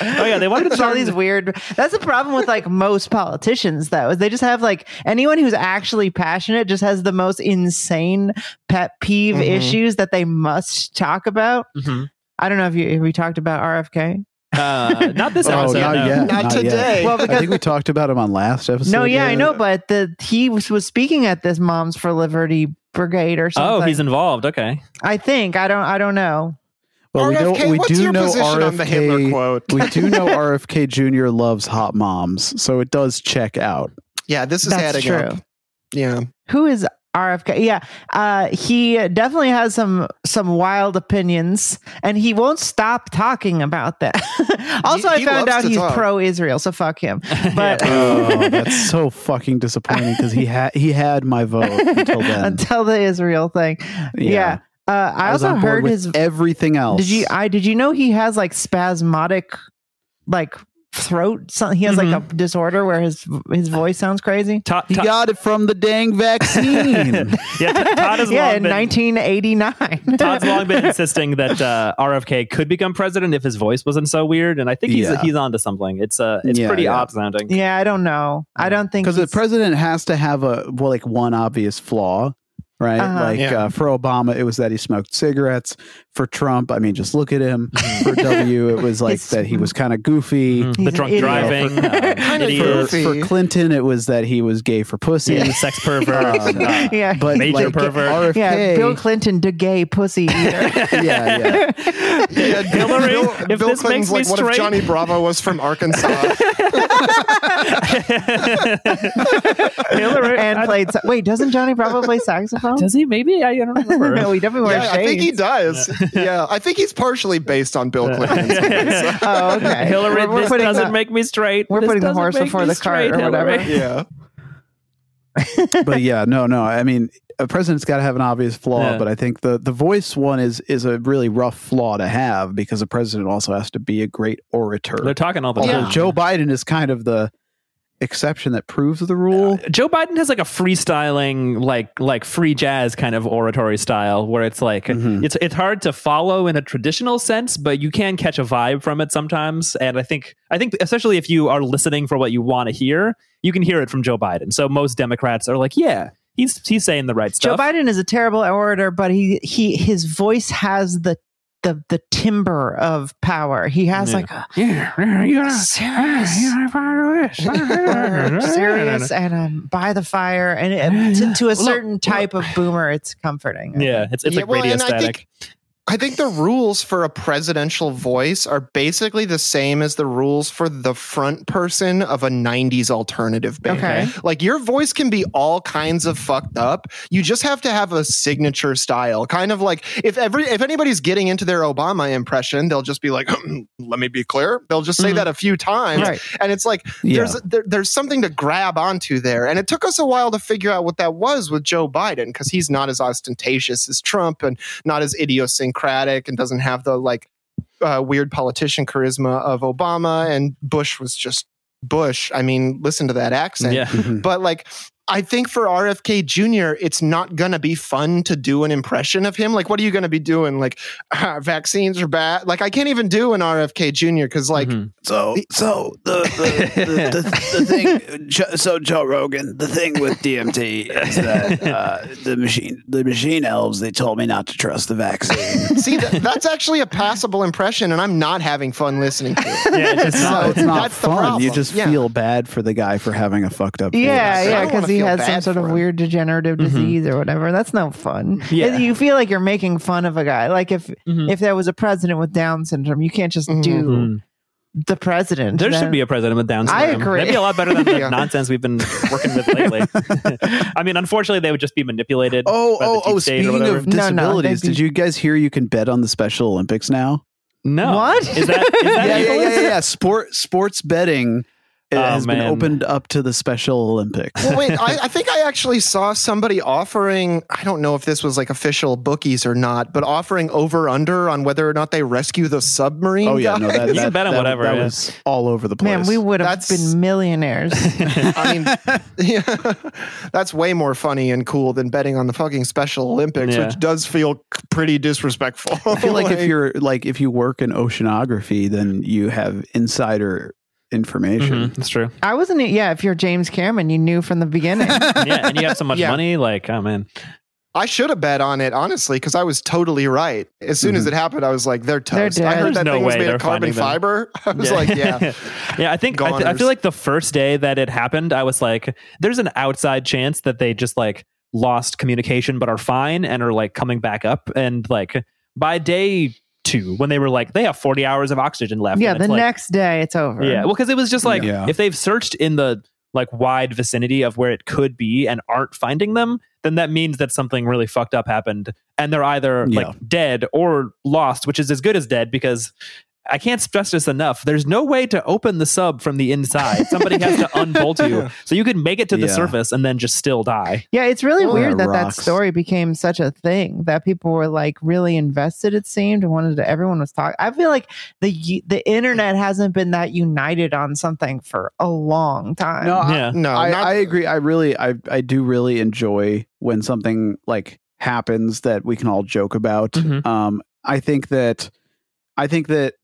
oh yeah, they wanted to There's all these weird. That's the problem with like most politicians, though, is they just have like anyone who's actually passionate just has the most insane pet peeve Mhm. issues that they must talk about. Mhm. I don't know if you have we talked about RFK. Uh, not this Oh, episode. not no. yet. Not today. Well, I think we talked about him on last episode. no, yeah, I know, but the he was, was speaking at this Moms for Liberty brigade or something. Oh, he's involved. Okay. I think I don't. I don't know. Well, we, RFK, don't, we what's do your know position on the Hitler RFK. quote? we do know RFK Jr. loves hot moms, so it does check out. Yeah, this is That's adding true. up. Yeah. Who is RFK. Yeah, uh, he definitely has some some wild opinions, and he won't stop talking about that. also, He- I found out he's pro-Israel, so fuck him. But oh, that's so fucking disappointing because he had he had my vote until then. until the Israel thing, yeah. Uh, I, was also heard his. everything else. Did you? I did you know he has like spasmodic, like throat? Some, he has like a disorder where his his voice sounds crazy. Todd, He got it from the dang vaccine. yeah, T- Todd has yeah, long in been, 1989. Todd's long been insisting that uh, RFK could become president if his voice wasn't so weird, and I think he's Yeah. he's onto something. It's uh, it's Yeah, pretty yeah. odd sounding. yeah, I don't know. I don't think because the president has to have a well, like one obvious flaw right Uh-huh. like Yeah. uh, for obama it was that he smoked cigarettes for trump i mean just look at him for w it was like It's- that he was kind of goofy Mhm. The an drunk idiot. driving, uh, Kinda idiot, for, for clinton it was that he was gay for pussy yeah, sex pervert. Um, uh, yeah, but Major like, pervert. RFK, yeah, Bill Clinton, the gay pussy eater. yeah yeah Yeah, Hillary, Bill, if Bill this Clinton's makes me like, what if straight- Johnny Bravo was from Arkansas? Hillary and I- played. Wait, doesn't Johnny Bravo play saxophone? Does he? Maybe I don't remember. no, he definitely wears yeah, I think he does. Yeah, I think he's partially based on Bill Clinton. in some. Oh, okay. Hillary, We're- we're this putting doesn't the- make me straight. we're This putting the horse before the cart straight, or whatever. Hillary. yeah. but yeah, no, no. I mean, a president's got to have an obvious flaw, Yeah. but I think the the voice one is is a really rough flaw to have because a president also has to be a great orator. They're talking all the Although time. Joe Biden is kind of the exception that proves the rule. Joe Biden has like a freestyling, like like free jazz kind of oratory style, where it's like Mhm. it's it's hard to follow in a traditional sense, but you can catch a vibe from it sometimes. And I think I think especially if you are listening for what you want to hear, you can hear it from Joe Biden. So most Democrats are like, yeah, he's he's saying the right stuff. Joe. Biden is a terrible orator, but he he his voice has the the the timbre of power. He has Yeah. like a yeah, yeah, you gotta, serious, you gotta serious, and um, by the fire, and it, to, to a certain type of boomer, it's comforting. Yeah, it's it's Yeah, like well, radio and I static. think- I think the rules for a presidential voice are basically the same as the rules for the front person of a 90s alternative band. Okay. Like your voice can be all kinds of fucked up. You just have to have a signature style. Kind of like if every if anybody's getting into their Obama impression, they'll just be like, "Let me be clear." They'll just say Mhm. that a few times, Right. and it's like there's there, there's something to grab onto there. And it took us a while to figure out what that was with Joe Biden because he's not as ostentatious as Trump and not as idiosyncratic and doesn't have the like uh, weird politician charisma of Obama. And Bush was just Bush. I mean, listen to that accent. Yeah. Mhm. But like, I think for RFK Jr., it's not going to be fun to do an impression of him. Like, what are you going to be doing? Like, "Ah, vaccines are bad. Like, I can't even do an RFK Jr. because, like, Mhm. So, so the the, the, the, the thing. So Joe Rogan, the thing with DMT is that uh, the machine, the machine elves, they told me not to trust the vaccine. see, th- that's actually a passable impression, and I'm not having fun listening to it. Yeah, it's It's not- not. So It's not that's the fun. You just Yeah. feel bad for the guy for having a fucked up. Yeah, voice. Yeah, because he feel has some sort of him. weird degenerative Mhm. disease or whatever. That's no fun. Yeah. you feel like you're making fun of a guy. Like if Mhm. if there was a president with Down syndrome, you can't just do Mhm. the president. There should be a president with Down I syndrome. agree. That'd be a lot better than the Yeah. nonsense we've been working with lately. I mean, unfortunately, they would just be manipulated. Oh, by oh, deep oh! Speaking whatever. of No, no, disabilities, be- did you guys hear you can bet on the Special Olympics now? no, What? is that? Is that yeah, yeah, yeah, yeah, yeah. Sport sports betting uh, Oh, has been opened up to the Special Olympics. Well, wait, I, I think I actually saw somebody offering, I don't know if this was like official bookies or not, but offering over under on whether or not they rescue the submarine. Oh yeah, no, guy. that, You that, can bet on that- whatever, That yeah. was all over the place. Man, we would have been millionaires. I mean, yeah, that's way more funny and cool than betting on the fucking Special Olympics, Yeah. which does feel pretty disrespectful. I feel like if you're like if you work in oceanography, then you have insider information. Mhm, That's true. I wasn't. Yeah, if you're James Cameron, you knew from the beginning. Yeah, and you have so much Yeah. money. Like, oh man, I should have bet on it honestly because I was totally right. As soon as it happened, I was like, "They're They're toast." I heard There's that no thing was made of carbon finding them. fiber. I was like, "Yeah." yeah. I think I, th- I feel like the first day that it happened, I was like, "There's an outside chance that they just like lost communication, but are fine and are like coming back up." And like by day two, when they were like, they have 40 hours of oxygen left. yeah, the like, next day it's over. Yeah, well, because it was just like Yeah. if they've searched in the like wide vicinity of where it could be and aren't finding them, then that means that something really fucked up happened and they're either Yeah. like dead or lost, which is as good as dead because I can't stress this enough. There's no way to open the sub from the inside. Somebody has to unbolt you. So you can make it to the Yeah. surface and then just still die. Yeah, it's really Well, weird that that that story became such a thing that people were like really invested. It seemed and wanted to. Everyone was talking. I feel like the the internet hasn't been that united on something for a long time. No, I, No, I, not- I agree. I really, I, I do really enjoy when something like happens that we can all joke about. Mhm. Um, I think that, I think that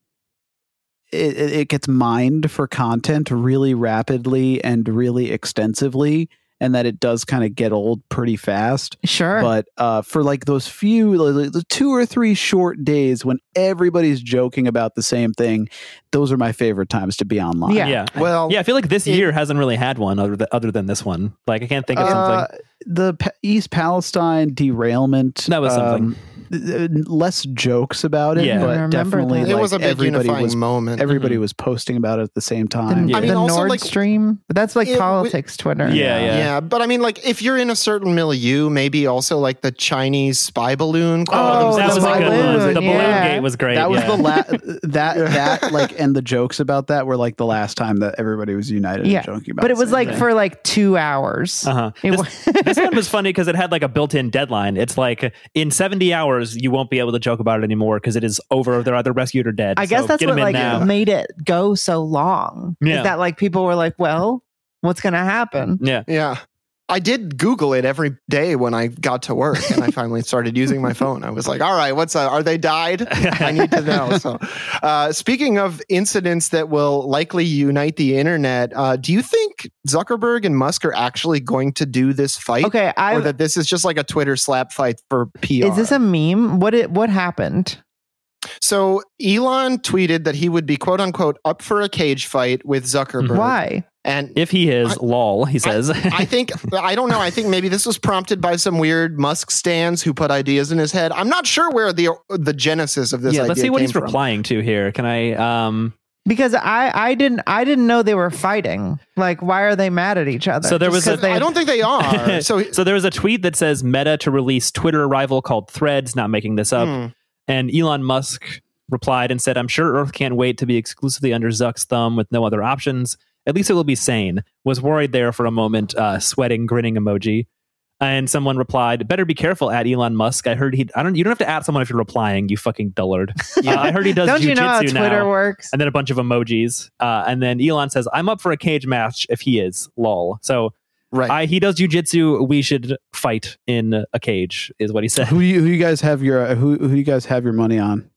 it, it it gets mined for content really rapidly and really extensively, and that it does kind of get old pretty fast. sure. But uh, for like those few, like, the two or three short days when everybody's joking about the same thing, those are my favorite times to be online. Yeah. Yeah. well, Yeah, I feel like this It- year hasn't really had one other than, other than this one. Like I can't think of Uh, something. the Pa- East Palestine derailment. That was something. th- th- less jokes about it, Yeah. But definitely that. it was a big everybody unifying was moment. everybody Mhm. was posting about it at the same the, time. Yeah. I mean, the also, Nord like- Stream, but that's like It- politics Twitter. Yeah, yeah. Yeah, but I mean, like, if you're in a certain milieu, maybe also like the Chinese spy balloon. Oh, that the was a good one. balloon, The balloon yeah. gate was great. That was yeah. the la- that that like and the jokes about that were like the last time that everybody was united Yeah. and joking about But it was like thing. for like two hours. Uh-huh. This, this one was funny because it had like a built-in deadline. It's like in 70 hours you won't be able to joke about it anymore because it is over. They're either rescued or dead. I guess So that's get what 'em in like now. made it go so long. Yeah. Is that like people were like, well, what's going to happen? Yeah. Yeah. I did Google it every day when I got to work and I finally started using my phone. I was like, all right, what's that? Are they died? I need to know. So, uh, speaking of incidents that will likely unite the internet, uh, do you think Zuckerberg and Musk are actually going to do this fight? Okay, I Or that this is just like a Twitter slap fight for PR? is this a meme? What it what happened? so Elon tweeted that he would be quote unquote up for a cage fight with Zuckerberg. Why? And If he is, lol, he says. I think I don't know. I think maybe this was prompted by some weird Musk stands who put ideas in his head. I'm not sure where the the genesis of this. yeah, idea let's see what he's from. replying to here. Can I um Because I I didn't I didn't know they were fighting. Like, why are they mad at each other? So there Just was a- they I don't think they are. So, so there was a tweet that says Meta to release Twitter rival called Threads, not making this up. hmm. And Elon Musk replied and said, I'm sure Earth can't wait to be exclusively under Zuck's thumb with no other options. At least it will be sane. Was worried there for a moment, uh, sweating, grinning emoji. And someone replied, "Better be careful at Elon Musk. I heard he. I don't. You don't have to add someone if you're replying. You fucking dullard. Uh, I heard he does don't you know how Twitter now. works? And then a bunch of emojis. Uh, and then Elon says, "I'm up for a cage match if he is." Lol. So right. I, he does jujitsu. We should fight in a cage, is what he said. who you who you guys have your who who you guys have your money on?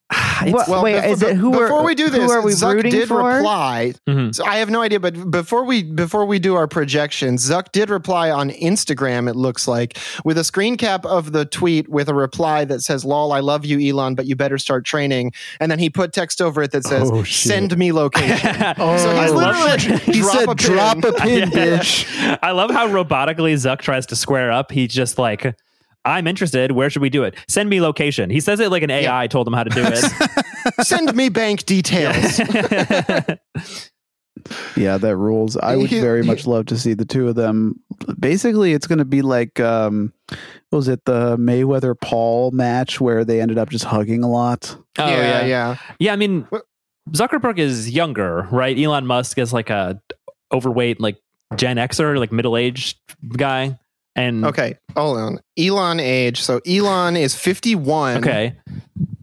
What- well, wait, before, is it who before are, we do who this, are we Zuck rooting did for? reply. Mhm. So I have no idea, but before we before we do our projections, Zuck did reply on Instagram. It looks like with a screen cap of the tweet with a reply that says, "Lol, I love you, Elon, but you better start training." And then he put text over it that says, Oh, "Send me location." oh, So he's I literally He drop said, a "Drop a pin, Yeah. bitch." I love how robotically Zuck tries to square up. He's just like, I'm interested. Where should we do it? Send me location. He says it like an AI told him how to do it. Send me bank details. Yeah, that rules. I would very much love to see the two of them. Basically, it's going to be like, um, what was it the Mayweather Paul match where they ended up just hugging a lot? Oh yeah, yeah, yeah. Yeah, I mean, Zuckerberg is younger, right? Elon Musk is like a overweight, like Gen Xer, like middle aged guy. And Okay, hold on. Elon age. So Elon is 51. okay,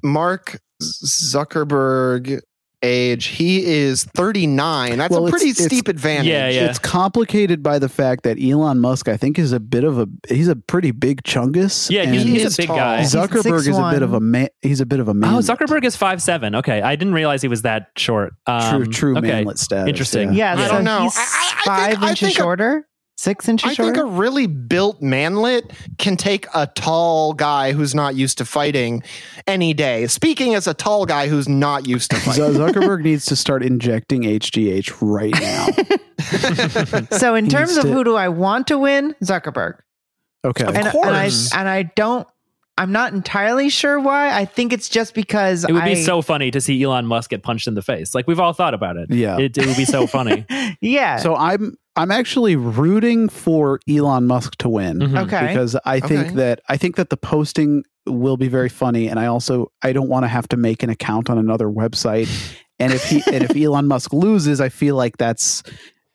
Mark Zuckerberg age. He is 39. That's Well, a pretty it's- steep advantage. Yeah, yeah. It's complicated by the fact that Elon Musk, I think, is a bit of a he's a pretty big chungus. yeah, he's, he's a big tall. guy. Zuckerberg is a bit of a man. He's a bit of a man. Oh, Zuckerberg is five seven. Okay, I didn't realize he was that short. Um, true, true okay. manlet status. Interesting. yeah. Yeah, I so don't know. he's I- I- I think- five I inches think a- shorter, six inches I think a really built manlet can take a tall guy who's not used to fighting any day. Speaking as a tall guy who's not used to fighting. Z- Zuckerberg needs to start injecting HGH right now. so in terms of to- who do I want to win? Zuckerberg. Okay. Of and, course. and I and I don't. I'm not entirely sure why. I think it's just because It would be I, so funny to see Elon Musk get punched in the face. Like we've all thought about it. Yeah. it, it would be so funny. yeah. So I'm I'm actually rooting for Elon Musk to win Mhm. Okay. because I think Okay. that I think that the posting will be very funny, and I also I don't want to have to make an account on another website. And if he and if Elon Musk loses, I feel like that's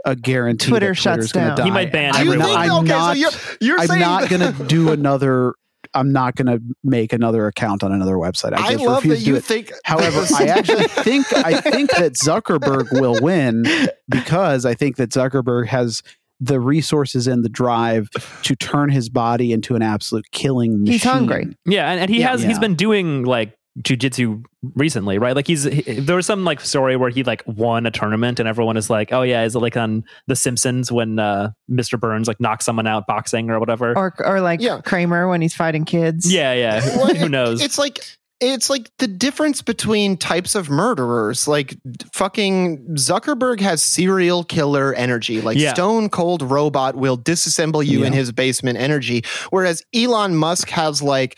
a guarantee. Twitter that shuts down. Die. He might ban Do I'm everyone. not, think? I'm okay, not, so you're you're I'm saying not gonna do another. I'm not gonna make another account on another website. I I just love refuse that to do you it. think. However, I actually think I think that Zuckerberg will win because I think that Zuckerberg has the resources and the drive to turn his body into an absolute killing machine. He's hungry. Yeah, and, and he Yeah. has He's been doing like jujitsu recently, right? Like he's he, there was some like story where he like won a tournament and everyone is like, "Oh yeah, is it like on The Simpsons when uh Mr. Burns like knocks someone out boxing or whatever?" Or or like Yeah. Kramer when he's fighting kids. yeah, yeah. Who, Well, who knows? It's like it's like the difference between types of murderers. Like fucking Zuckerberg has serial killer energy. Like Yeah. Stone Cold Robot will disassemble you in his basement energy, whereas Elon Musk has like.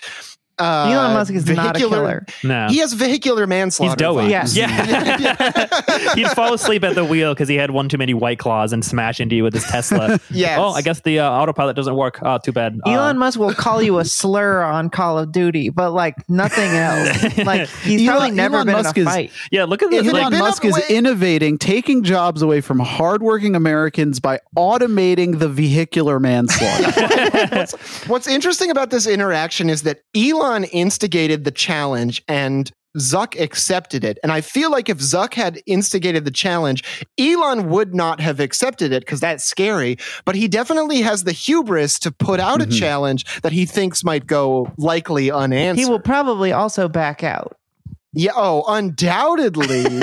Uh, Elon Musk is not a vehicular- killer. no. He has vehicular manslaughter. He's doughy. vibes. Yes. Yeah. He'd fall asleep at the wheel because he had one too many white claws and smash into you with his Tesla. Yes. Oh, I guess the uh, autopilot doesn't work. Oh, too bad. Uh, Elon Musk will call you a slur on Call of Duty, but like nothing else. Like he's Elon- probably never Elon been Musk in a is- fight. yeah, look at this. If it like, Elon Musk is way- innovating, taking jobs away from hardworking Americans by automating the vehicular manslaughter. what's, what's interesting about this interaction is that Elon instigated the challenge and Zuck accepted it. And I feel like if Zuck had instigated the challenge, Elon would not have accepted it because that's scary. But he definitely has the hubris to put out a Mhm. challenge that he thinks might go likely unanswered. He will probably also back out. Yeah, oh, undoubtedly.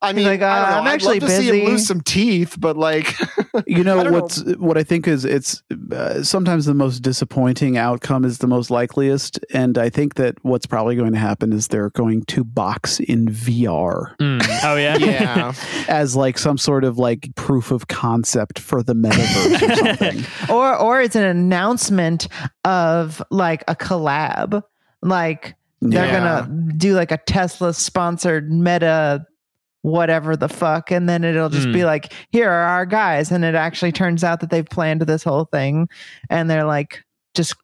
I mean, like, uh, I don't know. I'm I'd actually love to see him busy. lose some teeth, but like, You know I don't know. what's what I think is it's uh, sometimes the most disappointing outcome is the most likeliest, and I think that what's probably going to happen is they're going to box in VR Mm. Oh yeah, yeah. as like some sort of like proof of concept for the metaverse or something. Or or it's an announcement of like a collab. Like they're Yeah. gonna do like a Tesla sponsored meta whatever the fuck and then it'll just Hmm. be like here are our guys and it actually turns out that they've planned this whole thing and they're like just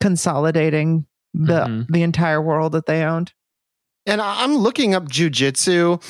consolidating the Mhm. the entire world that they owned And I- I'm looking up jujitsu,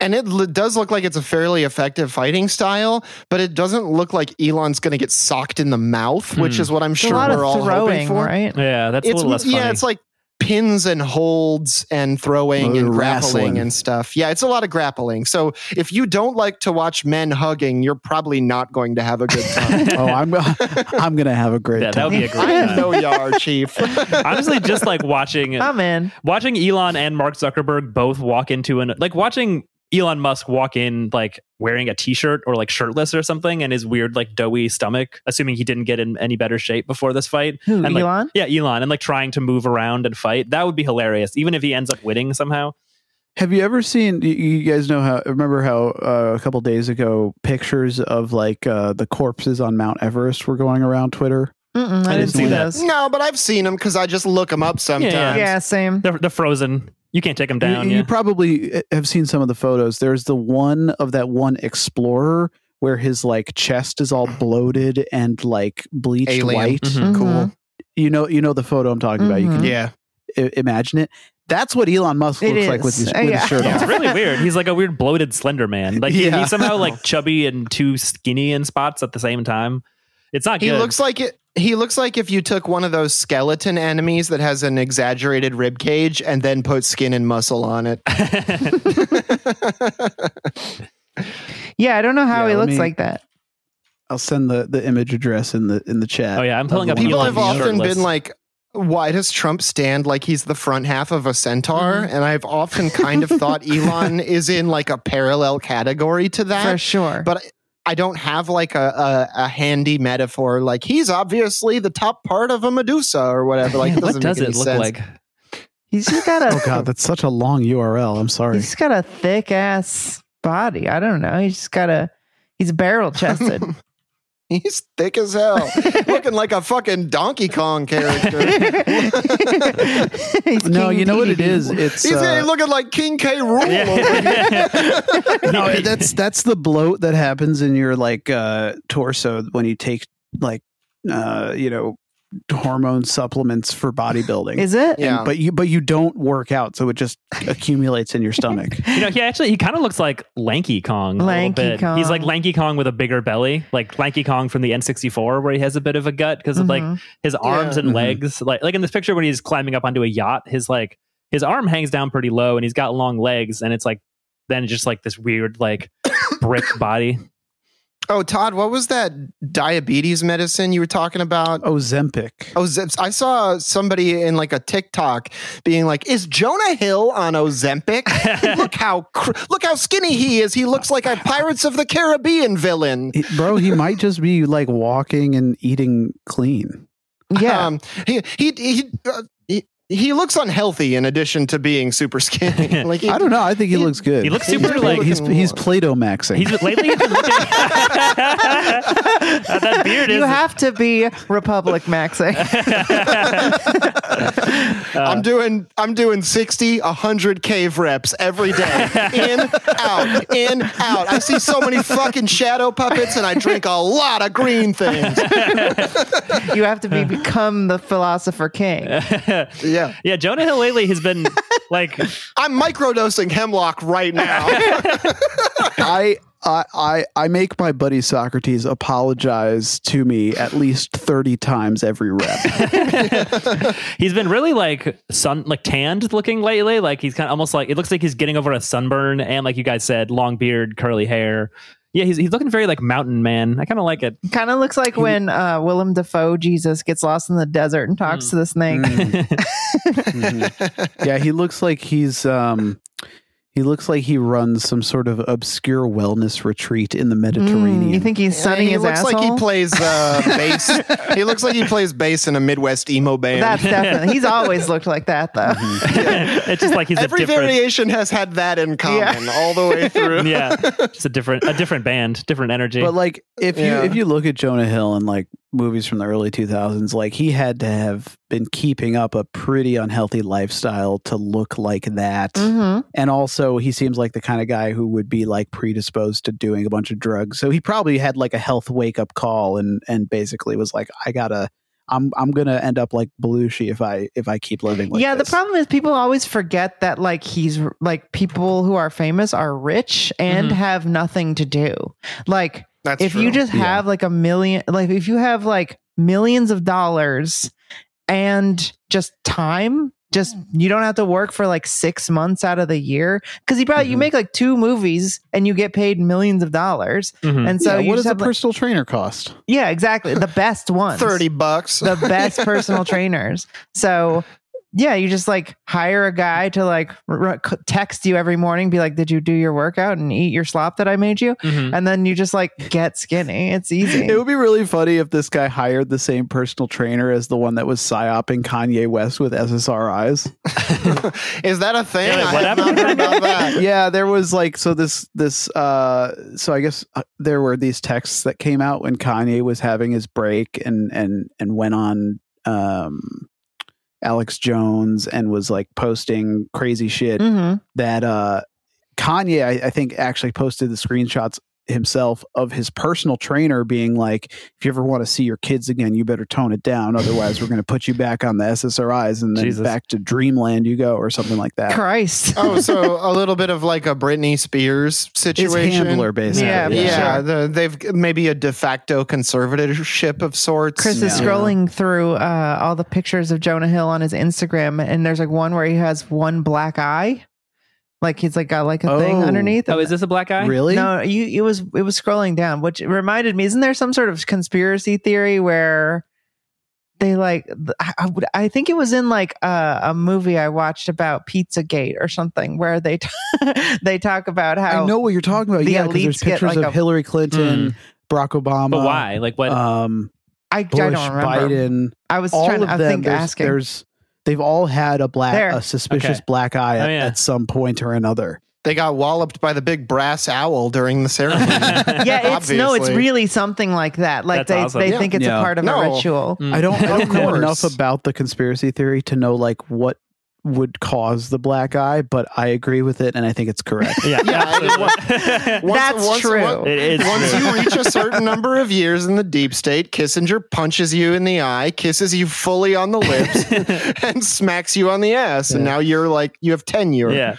and it l- does look like it's a fairly effective fighting style, but it doesn't look like Elon's going to get socked in the mouth, which Hmm. is what I'm It's sure we're of all hoping for. right yeah. That's a It's little less funny. yeah, it's like pins and holds and throwing Oh, and wrestling. grappling and stuff. Yeah, it's a lot of grappling. So if you don't like to watch men hugging, you're probably not going to have a good time. Oh, I'm I'm gonna have a great yeah, that time. would be a great. I am time. no yard chief. Honestly, just like watching i'm in watching Elon and Mark Zuckerberg both walk into an like watching Elon Musk walk in like wearing a t-shirt or like shirtless or something and his weird like doughy stomach, assuming he didn't get in any better shape before this fight. who And, like, elon Yeah, Elon and like trying to move around and fight. That would be hilarious, even if he ends up winning somehow. Have you ever seen? You, you guys know how? Remember how uh, a couple days ago pictures of like uh, the corpses on Mount Everest were going around Twitter? Mm-mm, i, I didn't see that. those no, but I've seen them because I just look them up sometimes. yeah same They're, they're frozen. You can't take them down. you, yeah. you probably uh, have seen some of the photos. There's the one of that one explorer where his like chest is all bloated and like bleached Alien. white. Mhm. Cool. Mhm. You know, you know the photo I'm talking about. You can Mhm. Yeah. I- imagine it. That's what Elon Musk It looks like with his, Uh, with yeah. his shirt Yeah, off. it's really weird. He's like a weird bloated slender man. Like Yeah. he's somehow like chubby and too skinny in spots at the same time. It's not He good. looks like it. He looks like if you took one of those skeleton enemies that has an exaggerated rib cage and then put skin and muscle on it. yeah i don't know how Yeah, he looks me- like that I'll send the, the image address in the in the chat. Oh, yeah, I'm pulling up People one Elon have on Musk the- often shirtless. been like, "Why does Trump stand like he's the front half of a centaur?" Mm-hmm. And I've often kind of thought Elon is in like a parallel category to that. for sure but I don't have like a, a, a handy metaphor. Like he's obviously the top part of a Medusa or whatever. Like it what doesn't does make it any look sense. like? he's just got a Oh god, that's such a long URL. I'm sorry. He's got a thick ass body. I don't know. He's just got a. He's barrel chested. He's thick as hell, looking like a fucking Donkey Kong character. He's No, King you know what it is. It's He's uh, looking like King K. Rool. over no, that's that's the bloat that happens in your like uh torso when you take like uh you know hormone supplements for bodybuilding. Is it? Yeah. but you but you don't work out, so it just accumulates in your stomach. You know, he actually he kind of looks like Lanky Kong. a little Lanky bit. He's like Lanky Kong with a bigger belly, like Lanky Kong from the N64, where he has a bit of a gut because of like Mhm. his arms and Mhm. legs. Like like in this picture when he's climbing up onto a yacht, his like his arm hangs down pretty low and he's got long legs, and it's like then just like this weird like brick body. Oh, Todd, what was that diabetes medicine you were talking about? Ozempic. Oh, Zips. I saw somebody in like a TikTok being like, "Is Jonah Hill on Ozempic? look how cr- look how skinny he is. He looks like a Pirates of the Caribbean villain." Bro, he might just be like walking and eating clean. Yeah. Um, he he he, uh, he he looks unhealthy in addition to being super skinny. like he, I don't know. I think he, he- looks good. he looks super really like he's looking- he's Plato maxing. he's lately he's been looking. Uh, that beard is you have to be Republic maxing. I'm doing I'm doing 60, 100 cave reps every day. In, out, in, out. I see so many fucking shadow puppets and I drink a lot of green things. you have to be become the philosopher king. Yeah. Yeah. Yeah, Jonah Hill lately has been like I'm microdosing hemlock right now. I, I I I make my buddy Socrates apologize to me at least thirty times every rep. he's been really like sun like tanned looking lately. Like he's kind of almost like it looks like he's getting over a sunburn and like you guys said, long beard, curly hair. Yeah, he's he's looking very like mountain man. I kind of like it. Kind of looks like when uh, Willem Dafoe Jesus gets lost in the desert and talks to the snake. Mhm. Yeah, he looks like he's um he looks like he runs some sort of obscure wellness retreat in the Mediterranean. Mm, you think he's sunning he his looks asshole? like he plays uh, bass. he looks like he plays bass in a Midwest emo band. That's definitely. He's always looked like that, though. it's just like he's Every a different. variation has had that in common all the way through. yeah, it's a different a different band, different energy. But like if Yeah. you if you look at Jonah Hill and like movies from the early 2000s like he had to have been keeping up a pretty unhealthy lifestyle to look like that. hmm And also he seems like the kind of guy who would be like predisposed to doing a bunch of drugs. So he probably had like a health wake up call and and basically was like I got to I'm I'm going to end up like Belushi if I if I keep living like yeah, this. the problem is people always forget that like he's like people who are famous are rich and Mhm. have nothing to do. Like That's if you just Yeah. have like a million like if you have like millions of dollars and just time just you don't have to work for like six months out of the year because you probably you Mhm. make like two movies and you get paid millions of dollars Mhm. and so yeah, what does a like- personal trainer cost? yeah exactly the best ones 30 bucks. the best personal trainers. So yeah, you just like hire a guy to like r- r- text you every morning, be like, "Did you do your workout and eat your slop that I made you?" Mhm. And then you just like get skinny. It's easy. It would be really funny if this guy hired the same personal trainer as the one that was psyoping Kanye West with SSRIs. Is that a thing? Yeah, I what have not happened? heard about that. yeah, there was like so this this uh so I guess uh, there were these texts that came out when Kanye was having his break and and and went on um Alex Jones and was like posting crazy shit hmm that uh Kanye I, I think actually posted the screenshots himself of his personal trainer being like if you ever want to see your kids again you better tone it down otherwise we're going to put you back on the SSRIs and then Jesus. back to dreamland you go or something like that Christ. Oh, so a little bit of like a Britney Spears his situation. handler basically Yeah, Yeah, Sure. the, they've maybe a de facto conservatorship of sorts. Chris is Yeah. scrolling through uh, all the pictures of Jonah Hill on his Instagram, and there's like one where he has one black eye, like he's like got like a thing Oh. underneath. oh, is this a black guy? really No, you it was it was scrolling down, which reminded me. Isn't there some sort of conspiracy theory where they like? I, I would- I think it was in like a, a movie I watched about Pizzagate or something, where they t- they talk about how I know what you're talking about. the Yeah, because there's elites get, pictures like, of a- Hillary Clinton, Barack Obama, But why? Like what? um, I, I Bush, don't remember. Biden, I was all trying of to I them. think there's, asking. there's they've all had a black, There. a suspicious Okay. black eye Oh, at, yeah. at some point or another. They got walloped by the big brass owl during the ceremony. yeah, it's no, it's really something like that. Like That's they, awesome. they Yeah. think it's Yeah. a part of No. a ritual. Mm. I don't, I don't know enough about the conspiracy theory to know like what would cause the black eye, but I agree with it and I think it's correct. Yeah, Yeah, I didn't. Once- That's once- true. once- It is Once true. you reach a certain number of years in the deep state, Kissinger punches you in the eye, kisses you fully on the lips, and smacks you on the ass. And now you're like, you have tenure. Yeah.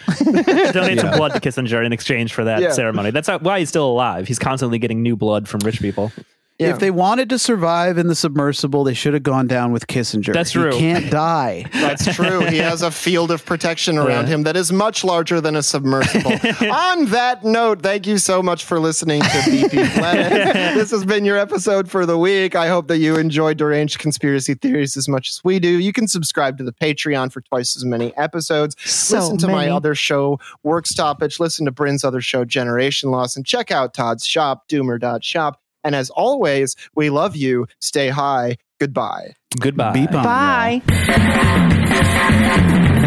Donate some blood to Kissinger in exchange for that Yeah. ceremony. That's how- why he's still alive. He's constantly getting new blood from rich people. Yeah. If they wanted to survive in the submersible, they should have gone down with Kissinger. That's true. He true. can't die. That's true. He has a field of protection around Yeah. him that is much larger than a submersible. On that note, thank you so much for listening to BP Planet. this has been your episode for the week. I hope that you enjoyed deranged conspiracy theories as much as we do. You can subscribe to the Patreon for twice as many episodes. So listen to my other show, Work Stoppage. Listen to Bryn's other show, Generation Loss, and check out Todd's shop, Doomer.shop. And as always, we love you. Stay high. Goodbye. Goodbye. Beep on, y'all. Bye.